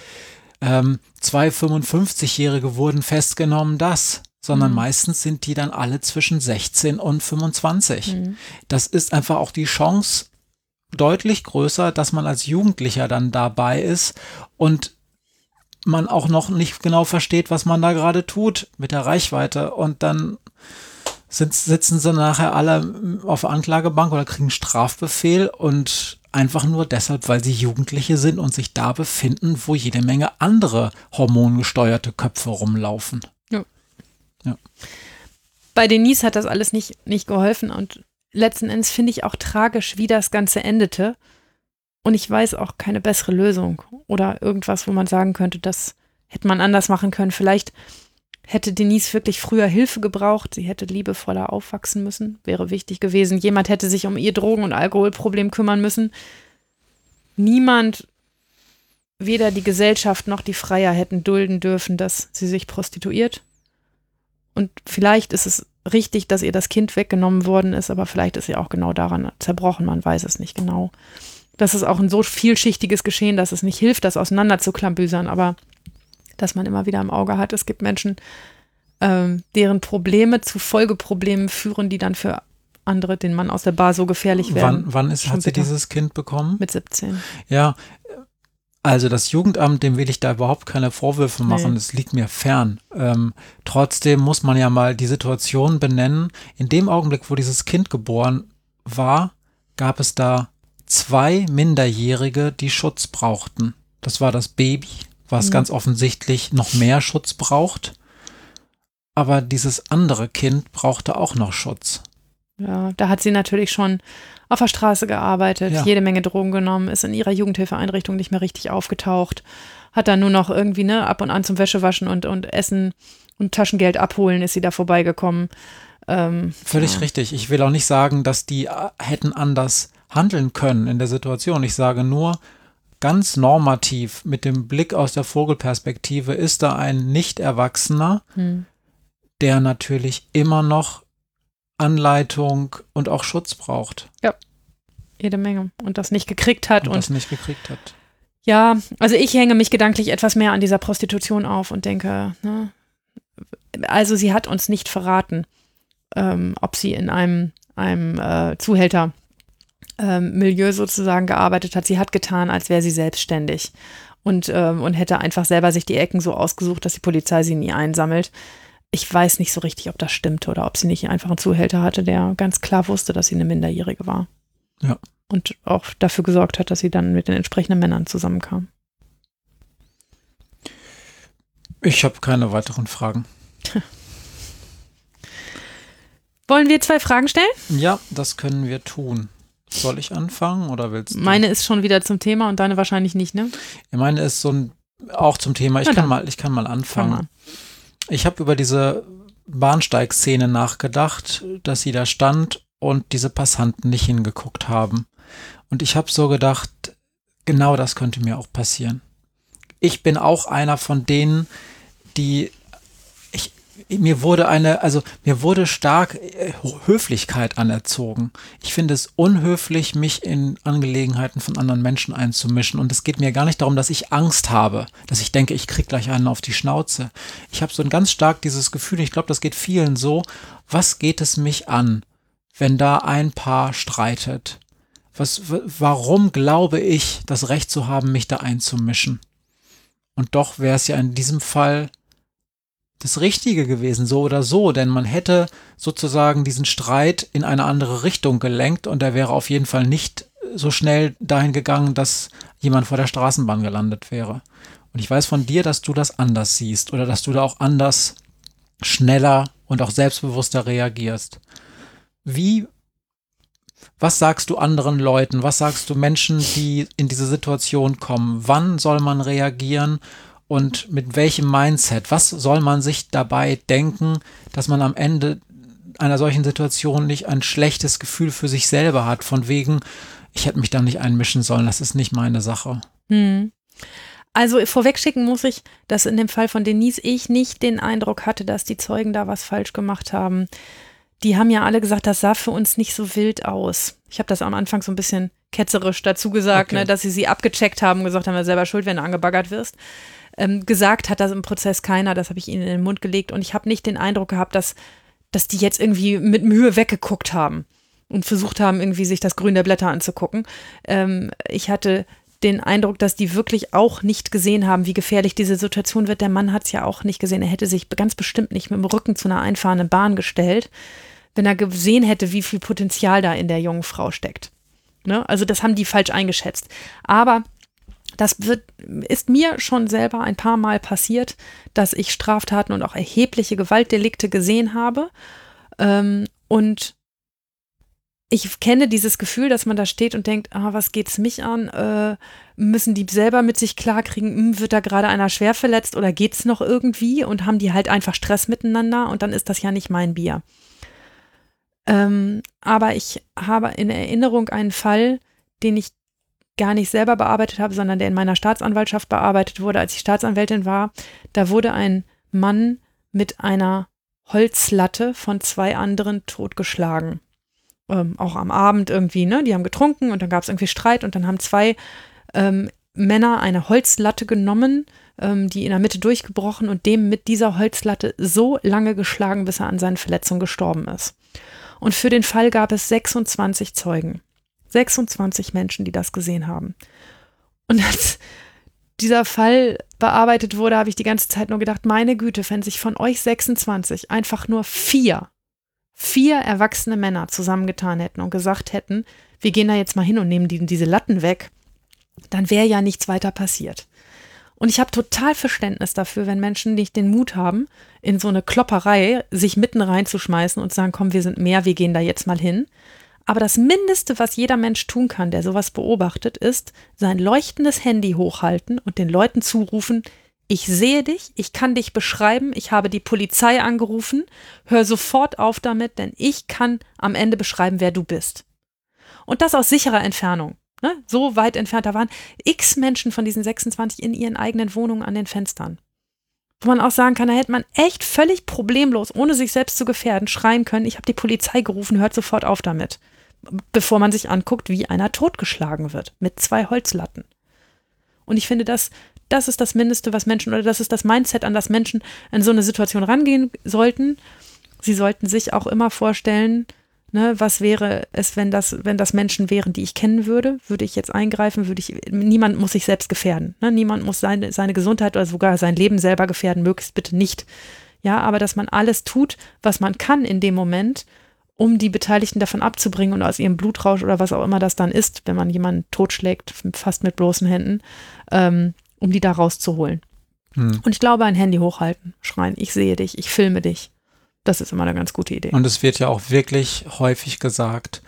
ähm, zwei 55-Jährige wurden festgenommen, das, sondern meistens sind die dann alle zwischen 16 und 25. Das ist einfach auch die Chance deutlich größer, dass man als Jugendlicher dann dabei ist und man auch noch nicht genau versteht, was man da gerade tut mit der Reichweite und dann sitzen sie nachher alle auf der Anklagebank oder kriegen Strafbefehl und einfach nur deshalb, weil sie Jugendliche sind und sich da befinden, wo jede Menge andere hormongesteuerte Köpfe rumlaufen. Bei Denise hat das alles nicht, nicht geholfen und letzten Endes finde ich auch tragisch, wie das Ganze endete. Und ich weiß auch keine bessere Lösung oder irgendwas, wo man sagen könnte, das hätte man anders machen können. Vielleicht hätte Denise wirklich früher Hilfe gebraucht. Sie hätte liebevoller aufwachsen müssen. Wäre wichtig gewesen. Jemand hätte sich um ihr Drogen- und Alkoholproblem kümmern müssen. Niemand, weder die Gesellschaft noch die Freier hätten dulden dürfen, dass sie sich prostituiert. Und vielleicht ist es richtig, dass ihr das Kind weggenommen worden ist, aber vielleicht ist sie auch genau daran zerbrochen, man weiß es nicht genau. Das ist auch ein so vielschichtiges Geschehen, dass es nicht hilft, das auseinanderzuklambüsern, aber dass man immer wieder im Auge hat, es gibt Menschen, ähm, deren Probleme zu Folgeproblemen führen, die dann für andere, den Mann aus der Bar so gefährlich werden. Wann, wann ist, Schon hat sie dieses Kind bekommen? Mit 17. Ja, also das Jugendamt, dem will ich da überhaupt keine Vorwürfe machen, Nee. es liegt mir fern. Ähm, trotzdem muss man ja mal die Situation benennen. In dem Augenblick, wo dieses Kind geboren war, gab es da zwei Minderjährige, die Schutz brauchten. Das war das Baby, was Mhm. ganz offensichtlich noch mehr Schutz braucht. Aber dieses andere Kind brauchte auch noch Schutz. Ja, da hat sie natürlich schon auf der Straße gearbeitet, Ja. jede Menge Drogen genommen, ist in ihrer Jugendhilfeeinrichtung nicht mehr richtig aufgetaucht, hat dann nur noch irgendwie, ne, ab und an zum Wäschewaschen und, und Essen und Taschengeld abholen ist sie da vorbeigekommen. Ähm, Völlig ja. richtig. Ich will auch nicht sagen, dass die äh, hätten anders handeln können in der Situation. Ich sage nur, ganz normativ mit dem Blick aus der Vogelperspektive ist da ein Nicht-Erwachsener, Hm. der natürlich immer noch Anleitung und auch Schutz braucht Jede Menge. Und das nicht gekriegt hat. und, Und, das nicht gekriegt hat. ja, also ich hänge mich gedanklich etwas mehr an dieser Prostitution auf und denke, ne, also sie hat uns nicht verraten, ähm, ob sie in einem, einem äh, Zuhälter ähm, Milieu sozusagen gearbeitet hat. Sie hat getan, als wäre sie selbstständig und, ähm, und hätte einfach selber sich die Ecken so ausgesucht, dass die Polizei sie nie einsammelt. Ich weiß nicht so richtig, ob das stimmte oder ob sie nicht einfach einen Zuhälter hatte, der ganz klar wusste, dass sie eine Minderjährige war. Ja. Und auch dafür gesorgt hat, dass sie dann mit den entsprechenden Männern zusammenkam. Ich habe keine weiteren Fragen. Wollen wir zwei Fragen stellen? Ja, das können wir tun. Soll ich anfangen oder willst du? Meine ist schon wieder zum Thema und deine wahrscheinlich nicht, ne? Ja, meine ist so ein auch zum Thema. Ich Na kann dann. mal, ich kann mal Fang anfangen. mal an. Ich habe über diese Bahnsteigszene nachgedacht, dass sie da stand und diese Passanten nicht hingeguckt haben. Und ich habe so gedacht, genau das könnte mir auch passieren. Ich bin auch einer von denen, die mir wurde eine, also mir wurde stark äh, Höflichkeit anerzogen. Ich finde es unhöflich, mich in Angelegenheiten von anderen Menschen einzumischen. Und es geht mir gar nicht darum, dass ich Angst habe, dass ich denke, ich krieg gleich einen auf die Schnauze. Ich habe so ein ganz stark dieses Gefühl, ich glaube, das geht vielen so, was geht es mich an, wenn da ein Paar streitet? Was, warum glaube ich, das Recht zu haben, mich da einzumischen? Und doch wäre es ja in diesem Fall das Richtige gewesen, so oder so, denn man hätte sozusagen diesen Streit in eine andere Richtung gelenkt und er wäre auf jeden Fall nicht so schnell dahin gegangen, dass jemand vor der Straßenbahn gelandet wäre. Und ich weiß von dir, dass du das anders siehst oder dass du da auch anders, schneller und auch selbstbewusster reagierst. Wie, was sagst du anderen Leuten? Was sagst du Menschen, die in diese Situation kommen? Wann soll man reagieren? Und mit welchem Mindset? Was soll man sich dabei denken, dass man am Ende einer solchen Situation nicht ein schlechtes Gefühl für sich selber hat, von wegen, ich hätte mich da nicht einmischen sollen, das ist nicht meine Sache. Hm. Also vorwegschicken muss ich, dass in dem Fall von Denise ich nicht den Eindruck hatte, dass die Zeugen da was falsch gemacht haben. Die haben ja alle gesagt, das sah für uns nicht so wild aus. Ich habe das am Anfang so ein bisschen ketzerisch dazu gesagt, okay. ne, dass sie sie abgecheckt haben gesagt haben, wir selber schuld, wenn du angebaggert wirst. Ähm, gesagt hat das im Prozess keiner, das habe ich ihnen in den Mund gelegt und ich habe nicht den Eindruck gehabt, dass, dass die jetzt irgendwie mit Mühe weggeguckt haben und versucht haben, irgendwie sich das Grün der Blätter anzugucken. Ähm, ich hatte den Eindruck, dass die wirklich auch nicht gesehen haben, wie gefährlich diese Situation wird. Der Mann hat es ja auch nicht gesehen. Er hätte sich ganz bestimmt nicht mit dem Rücken zu einer einfahrenden Bahn gestellt, wenn er gesehen hätte, wie viel Potenzial da in der jungen Frau steckt. Ne? Also das haben die falsch eingeschätzt. Aber das wird, ist mir schon selber ein paar Mal passiert, dass ich Straftaten und auch erhebliche Gewaltdelikte gesehen habe. Ähm, und ich kenne dieses Gefühl, dass man da steht und denkt, ah, was geht's mich an? Äh, müssen die selber mit sich klarkriegen, hm, wird da gerade einer schwer verletzt oder geht's noch irgendwie? Und haben die halt einfach Stress miteinander und dann ist das ja nicht mein Bier. Ähm, aber ich habe in Erinnerung einen Fall, den ich gar nicht selber bearbeitet habe, sondern der in meiner Staatsanwaltschaft bearbeitet wurde, als ich Staatsanwältin war. Da wurde ein Mann mit einer Holzlatte von zwei anderen totgeschlagen. Ähm, auch am Abend irgendwie, ne? Die haben getrunken und dann gab es irgendwie Streit und dann haben zwei ähm, Männer eine Holzlatte genommen, ähm, die in der Mitte durchgebrochen und dem mit dieser Holzlatte so lange geschlagen, bis er an seinen Verletzungen gestorben ist. Und für den Fall gab es 26 Zeugen. 26 Menschen, die das gesehen haben. Und als dieser Fall bearbeitet wurde, habe ich die ganze Zeit nur gedacht, meine Güte, wenn sich von euch 26 einfach nur vier, vier erwachsene Männer zusammengetan hätten und gesagt hätten, wir gehen da jetzt mal hin und nehmen die, diese Latten weg, dann wäre ja nichts weiter passiert. Und ich habe total Verständnis dafür, wenn Menschen nicht den Mut haben, in so eine Klopperei sich mitten reinzuschmeißen und sagen, komm, wir sind mehr, wir gehen da jetzt mal hin, aber das Mindeste, was jeder Mensch tun kann, der sowas beobachtet, ist sein leuchtendes Handy hochhalten und den Leuten zurufen, ich sehe dich, ich kann dich beschreiben, ich habe die Polizei angerufen, hör sofort auf damit, denn ich kann am Ende beschreiben, wer du bist. Und das aus sicherer Entfernung. Ne? So weit entfernt, da waren x Menschen von diesen 26 in ihren eigenen Wohnungen an den Fenstern. Wo man auch sagen kann, da hätte man echt völlig problemlos, ohne sich selbst zu gefährden, schreien können, ich habe die Polizei gerufen, hört sofort auf damit bevor man sich anguckt, wie einer totgeschlagen wird mit zwei Holzlatten. Und ich finde, das, das ist das Mindeste, was Menschen, oder das ist das Mindset, an das Menschen in so eine Situation rangehen sollten. Sie sollten sich auch immer vorstellen, ne, was wäre es, wenn das, wenn das Menschen wären, die ich kennen würde? Würde ich jetzt eingreifen? Würde ich, niemand muss sich selbst gefährden. Ne? Niemand muss seine, seine Gesundheit oder sogar sein Leben selber gefährden, möglichst bitte nicht. Ja, aber dass man alles tut, was man kann in dem Moment, um die Beteiligten davon abzubringen und aus ihrem Blutrausch oder was auch immer das dann ist, wenn man jemanden totschlägt, fast mit bloßen Händen, ähm, um die da rauszuholen. Hm. Und ich glaube, ein Handy hochhalten, schreien, ich sehe dich, ich filme dich. Das ist immer eine ganz gute Idee. Und es wird ja auch wirklich häufig gesagt,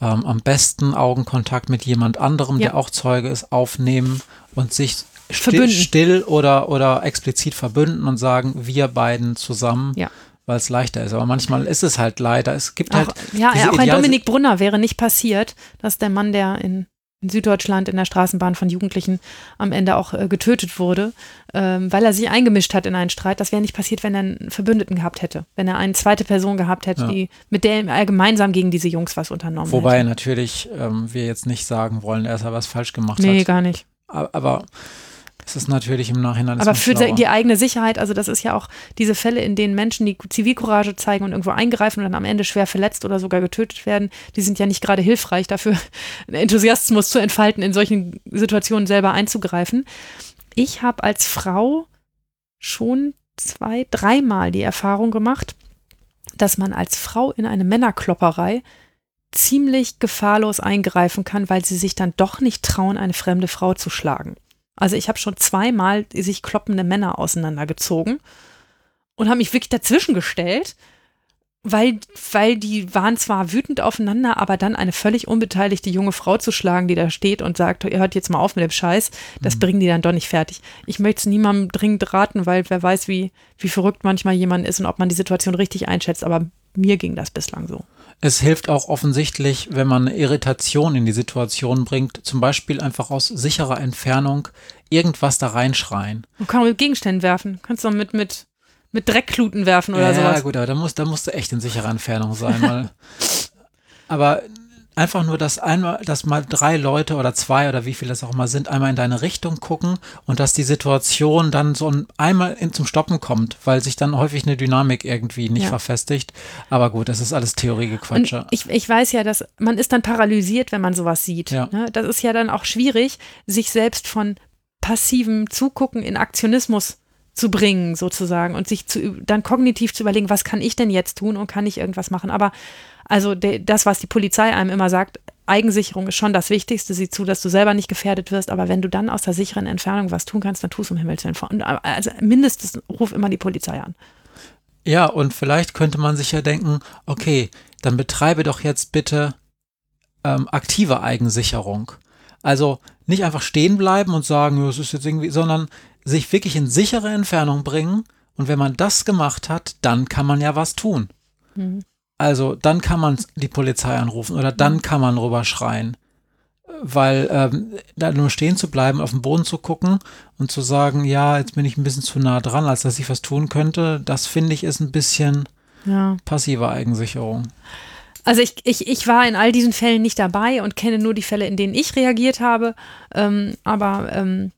ähm, am besten Augenkontakt mit jemand anderem, ja. der auch Zeuge ist, aufnehmen und sich still, still, oder, oder explizit verbünden und sagen, wir beiden zusammen. Ja weil es leichter ist. Aber manchmal ist es halt leider. Es gibt auch, halt. Ja, auch ein Dominik Brunner wäre nicht passiert, dass der Mann, der in in Süddeutschland in der Straßenbahn von Jugendlichen am Ende auch äh, getötet wurde, ähm, weil er sich eingemischt hat in einen Streit. Das wäre nicht passiert, wenn er einen Verbündeten gehabt hätte, wenn er eine zweite Person gehabt hätte, ja. die, mit der er gemeinsam gegen diese Jungs was unternommen Wobei hätte. natürlich ähm, wir jetzt nicht sagen wollen, dass er was falsch gemacht nee, hat. Nee, gar nicht. Aber, aber es ist natürlich im Nachhinein. Aber für schlauer. die eigene Sicherheit, also das ist ja auch diese Fälle, in denen Menschen die Zivilcourage zeigen und irgendwo eingreifen und dann am Ende schwer verletzt oder sogar getötet werden, die sind ja nicht gerade hilfreich dafür, Enthusiasmus zu entfalten, in solchen Situationen selber einzugreifen. Ich habe als Frau schon zwei, dreimal die Erfahrung gemacht, dass man als Frau in eine Männerklopperei ziemlich gefahrlos eingreifen kann, weil sie sich dann doch nicht trauen, eine fremde Frau zu schlagen. Also ich habe schon zweimal sich kloppende Männer auseinandergezogen und habe mich wirklich dazwischen gestellt, weil, weil die waren zwar wütend aufeinander, aber dann eine völlig unbeteiligte junge Frau zu schlagen, die da steht und sagt, ihr hört jetzt mal auf mit dem Scheiß, das mhm. bringen die dann doch nicht fertig. Ich möchte es niemandem dringend raten, weil wer weiß, wie, wie verrückt manchmal jemand ist und ob man die Situation richtig einschätzt, aber mir ging das bislang so. Es hilft auch offensichtlich, wenn man Irritation in die Situation bringt, zum Beispiel einfach aus sicherer Entfernung irgendwas da reinschreien. Du kannst mit Gegenständen werfen. Kannst du mit, mit, mit Dreckkluten werfen oder ja, sowas. Ja, gut, aber da musst, da musst du echt in sicherer Entfernung sein. Weil, aber einfach nur, dass einmal, dass mal drei Leute oder zwei oder wie viele das auch mal sind, einmal in deine Richtung gucken und dass die Situation dann so einmal in, zum Stoppen kommt, weil sich dann häufig eine Dynamik irgendwie nicht ja. verfestigt. Aber gut, das ist alles Theoriegequatsche. Ich, ich weiß ja, dass man ist dann paralysiert, wenn man sowas sieht. Ja. Ne? Das ist ja dann auch schwierig, sich selbst von passivem Zugucken in Aktionismus zu bringen, sozusagen, und sich zu, dann kognitiv zu überlegen, was kann ich denn jetzt tun und kann ich irgendwas machen. Aber also de, das, was die Polizei einem immer sagt, Eigensicherung ist schon das Wichtigste. Sieh zu, dass du selber nicht gefährdet wirst. Aber wenn du dann aus der sicheren Entfernung was tun kannst, dann tust du um Himmels Willen. Also mindestens ruf immer die Polizei an. Ja, und vielleicht könnte man sich ja denken, okay, dann betreibe doch jetzt bitte ähm, aktive Eigensicherung. Also nicht einfach stehen bleiben und sagen, es ist jetzt irgendwie, sondern sich wirklich in sichere Entfernung bringen. Und wenn man das gemacht hat, dann kann man ja was tun. Mhm. Also dann kann man die Polizei anrufen oder dann mhm. kann man rüberschreien. Weil ähm, da nur stehen zu bleiben, auf den Boden zu gucken und zu sagen, ja, jetzt bin ich ein bisschen zu nah dran, als dass ich was tun könnte, das finde ich ist ein bisschen ja. passive Eigensicherung. Also ich, ich, ich war in all diesen Fällen nicht dabei und kenne nur die Fälle, in denen ich reagiert habe. Ähm, aber ähm,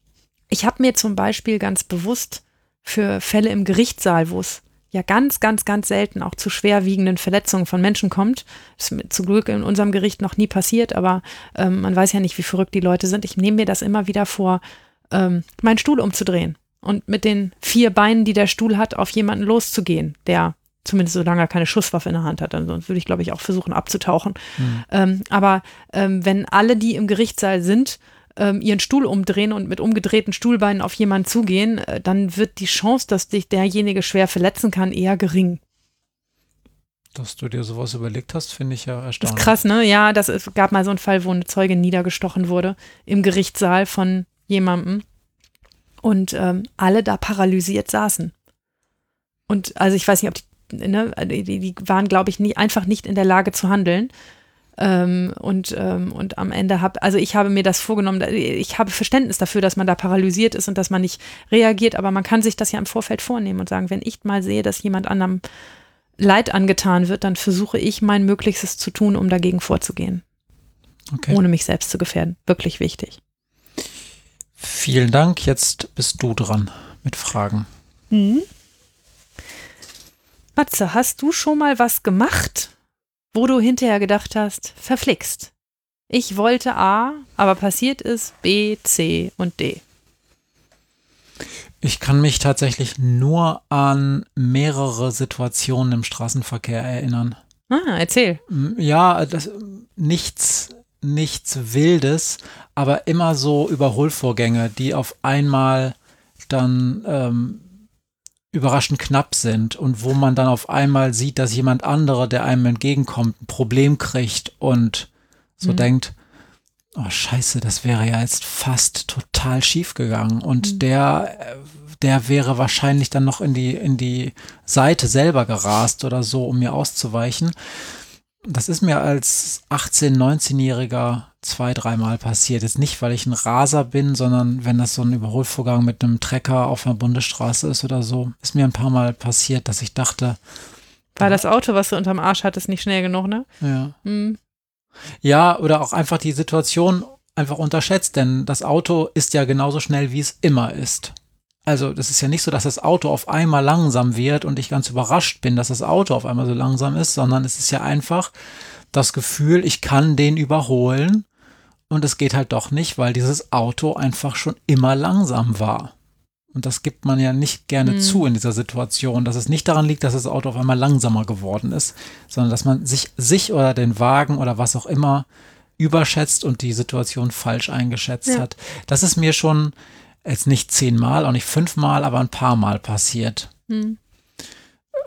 ich habe mir zum Beispiel ganz bewusst für Fälle im Gerichtssaal, wo es ja ganz, ganz, ganz selten auch zu schwerwiegenden Verletzungen von Menschen kommt. Das ist zum Glück in unserem Gericht noch nie passiert, aber ähm, man weiß ja nicht, wie verrückt die Leute sind. Ich nehme mir das immer wieder vor, ähm, meinen Stuhl umzudrehen und mit den vier Beinen, die der Stuhl hat, auf jemanden loszugehen, der zumindest solange er keine Schusswaffe in der Hand hat, dann sonst würde ich, glaube ich, auch versuchen abzutauchen. Mhm. Ähm, aber ähm, wenn alle, die im Gerichtssaal sind, ähm, ihren Stuhl umdrehen und mit umgedrehten Stuhlbeinen auf jemanden zugehen, äh, dann wird die Chance, dass dich derjenige schwer verletzen kann, eher gering. Dass du dir sowas überlegt hast, finde ich ja erstaunlich. Das ist krass, ne? Ja, das ist, gab mal so einen Fall, wo eine Zeugin niedergestochen wurde im Gerichtssaal von jemandem und ähm, alle da paralysiert saßen. Und also ich weiß nicht, ob die, ne, die, die waren, glaube ich, nie, einfach nicht in der Lage zu handeln. Ähm, und, ähm, und am Ende habe, also ich habe mir das vorgenommen, ich habe Verständnis dafür, dass man da paralysiert ist und dass man nicht reagiert, aber man kann sich das ja im Vorfeld vornehmen und sagen, wenn ich mal sehe, dass jemand anderem Leid angetan wird, dann versuche ich mein Möglichstes zu tun, um dagegen vorzugehen. Okay. Ohne mich selbst zu gefährden. Wirklich wichtig. Vielen Dank. Jetzt bist du dran mit Fragen. Mhm. Matze, hast du schon mal was gemacht, wo du hinterher gedacht hast, verflixt. Ich wollte A, aber passiert ist B, C und D. Ich kann mich tatsächlich nur an mehrere Situationen im Straßenverkehr erinnern. Ah, erzähl. Ja, das, nichts, nichts Wildes, aber immer so Überholvorgänge, die auf einmal dann ähm, überraschend knapp sind und wo man dann auf einmal sieht, dass jemand anderer, der einem entgegenkommt, ein Problem kriegt und so mhm. denkt, oh scheiße, das wäre ja jetzt fast total schief gegangen und mhm. der der wäre wahrscheinlich dann noch in die in die Seite selber gerast oder so, um mir auszuweichen. Das ist mir als 18-, 19-Jähriger zwei, dreimal passiert. Jetzt nicht, weil ich ein Raser bin, sondern wenn das so ein Überholvorgang mit einem Trecker auf einer Bundesstraße ist oder so, ist mir ein paar Mal passiert, dass ich dachte. War das Auto, was du unterm Arsch hattest, nicht schnell genug, ne? Ja. Hm. Ja, oder auch einfach die Situation einfach unterschätzt, denn das Auto ist ja genauso schnell, wie es immer ist. Also, das ist ja nicht so, dass das Auto auf einmal langsam wird und ich ganz überrascht bin, dass das Auto auf einmal so langsam ist, sondern es ist ja einfach das Gefühl, ich kann den überholen und es geht halt doch nicht, weil dieses Auto einfach schon immer langsam war. Und das gibt man ja nicht gerne Mhm. zu in dieser Situation, dass es nicht daran liegt, dass das Auto auf einmal langsamer geworden ist, sondern dass man sich, sich oder den Wagen oder was auch immer überschätzt und die Situation falsch eingeschätzt Ja. hat. Das ist mir schon jetzt nicht zehnmal, auch nicht fünfmal, aber ein paar Mal passiert. Hm.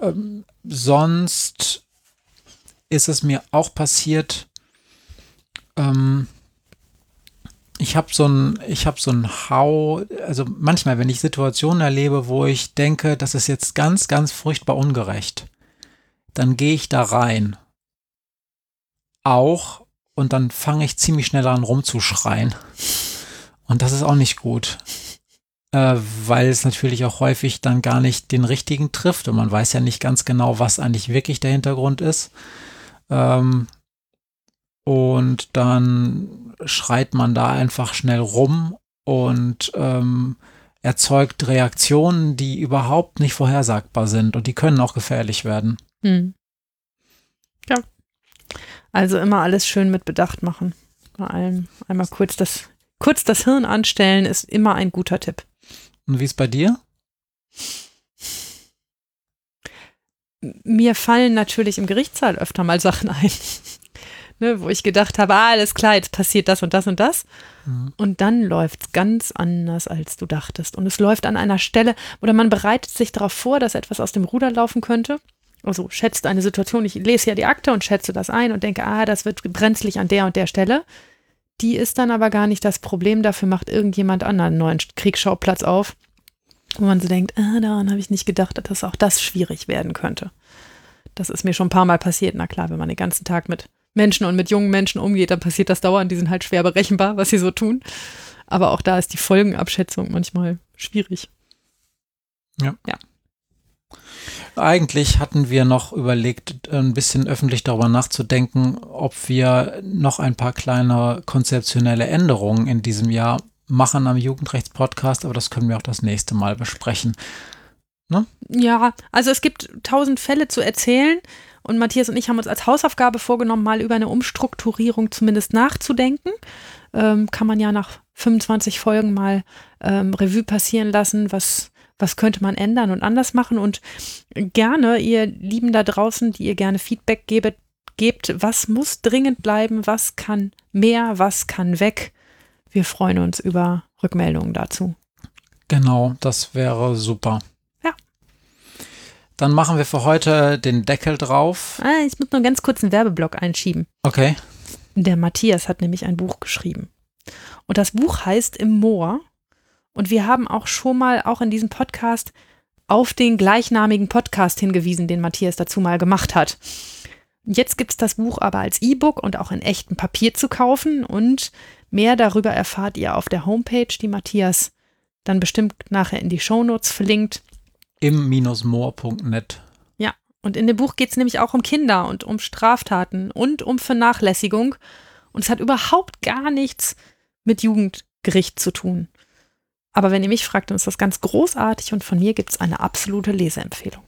Ähm, sonst ist es mir auch passiert, ähm, ich habe so ein, ich habe so ein Hau, also manchmal, wenn ich Situationen erlebe, wo ich denke, das ist jetzt ganz, ganz furchtbar ungerecht, dann gehe ich da rein. Auch und dann fange ich ziemlich schnell an rumzuschreien. Und das ist auch nicht gut. Äh, weil es natürlich auch häufig dann gar nicht den richtigen trifft und man weiß ja nicht ganz genau, was eigentlich wirklich der Hintergrund ist. Ähm, und dann schreit man da einfach schnell rum und ähm, erzeugt Reaktionen, die überhaupt nicht vorhersagbar sind und die können auch gefährlich werden. Hm. Ja. Also immer alles schön mit Bedacht machen. Bei allem einmal kurz das, kurz das Hirn anstellen ist immer ein guter Tipp. Und wie ist bei dir? Mir fallen natürlich im Gerichtssaal öfter mal Sachen ein, ne, wo ich gedacht habe, ah, alles klar, jetzt passiert das und das und das. Mhm. Und dann läuft es ganz anders, als du dachtest. Und es läuft an einer Stelle, oder man bereitet sich darauf vor, dass etwas aus dem Ruder laufen könnte. Also schätzt eine Situation, ich lese ja die Akte und schätze das ein und denke, ah, das wird brenzlig an der und der Stelle. Die ist dann aber gar nicht das Problem, dafür macht irgendjemand anderen einen neuen Kriegsschauplatz auf, wo man so denkt, ah, daran habe ich nicht gedacht, dass auch das schwierig werden könnte. Das ist mir schon ein paar Mal passiert. Na klar, wenn man den ganzen Tag mit Menschen und mit jungen Menschen umgeht, dann passiert das dauernd. Die sind halt schwer berechenbar, was sie so tun. Aber auch da ist die Folgenabschätzung manchmal schwierig. Eigentlich hatten wir noch überlegt, ein bisschen öffentlich darüber nachzudenken, ob wir noch ein paar kleine konzeptionelle Änderungen in diesem Jahr machen am Jugendrechtspodcast, aber das können wir auch das nächste Mal besprechen. Ja, also es gibt tausend Fälle zu erzählen. Und Matthias und ich haben uns als Hausaufgabe vorgenommen, mal über eine Umstrukturierung zumindest nachzudenken. Ähm, kann man ja nach 25 Folgen mal ähm, Revue passieren lassen, was, was könnte man ändern und anders machen. Und gerne, ihr Lieben da draußen, die ihr gerne Feedback gebet, gebt, was muss dringend bleiben, was kann mehr, was kann weg. Wir freuen uns über Rückmeldungen dazu. Genau, das wäre super. Ja. Dann machen wir für heute den Deckel drauf. Ah, ich muss nur ganz kurz einen Werbeblock einschieben. Okay. Der Matthias hat nämlich ein Buch geschrieben. Und das Buch heißt Im Moor. Und wir haben auch schon mal, auch in diesem Podcast, auf den gleichnamigen Podcast hingewiesen, den Matthias dazu mal gemacht hat. Jetzt gibt es das Buch aber als E-Book und auch in echtem Papier zu kaufen. Und mehr darüber erfahrt ihr auf der Homepage, die Matthias dann bestimmt nachher in die Shownotes verlinkt. Im-moor.net. Und in dem Buch geht es nämlich auch um Kinder und um Straftaten und um Vernachlässigung. Und es hat überhaupt gar nichts mit Jugendgericht zu tun. Aber wenn ihr mich fragt, dann ist das ganz großartig und von mir gibt es eine absolute Leseempfehlung.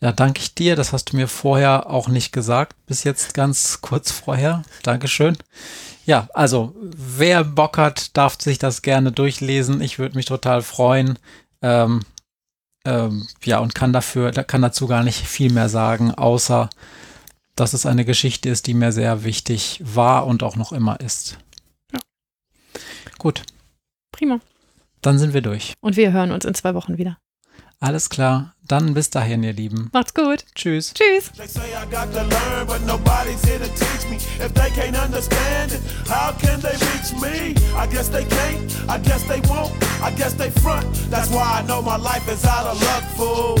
Ja, danke ich dir. Das hast du mir vorher auch nicht gesagt, bis jetzt ganz kurz vorher. Dankeschön. Ja, also wer Bock hat, darf sich das gerne durchlesen. Ich würde mich total freuen. Ähm, ähm, ja, und kann dafür, kann dazu gar nicht viel mehr sagen, außer dass es eine Geschichte ist, die mir sehr wichtig war und auch noch immer ist. Ja. Gut, Prima. Dann sind wir durch. Und wir hören uns in zwei Wochen wieder. Alles klar. Dann bis dahin, ihr Lieben. Macht's gut. Tschüss. Tschüss. They say I got to learn, but nobody's here to teach me. If they can't understand it, how can they reach me? I guess they can't, I guess they won't, I guess they front. That's why I know my life is out of luck, fool.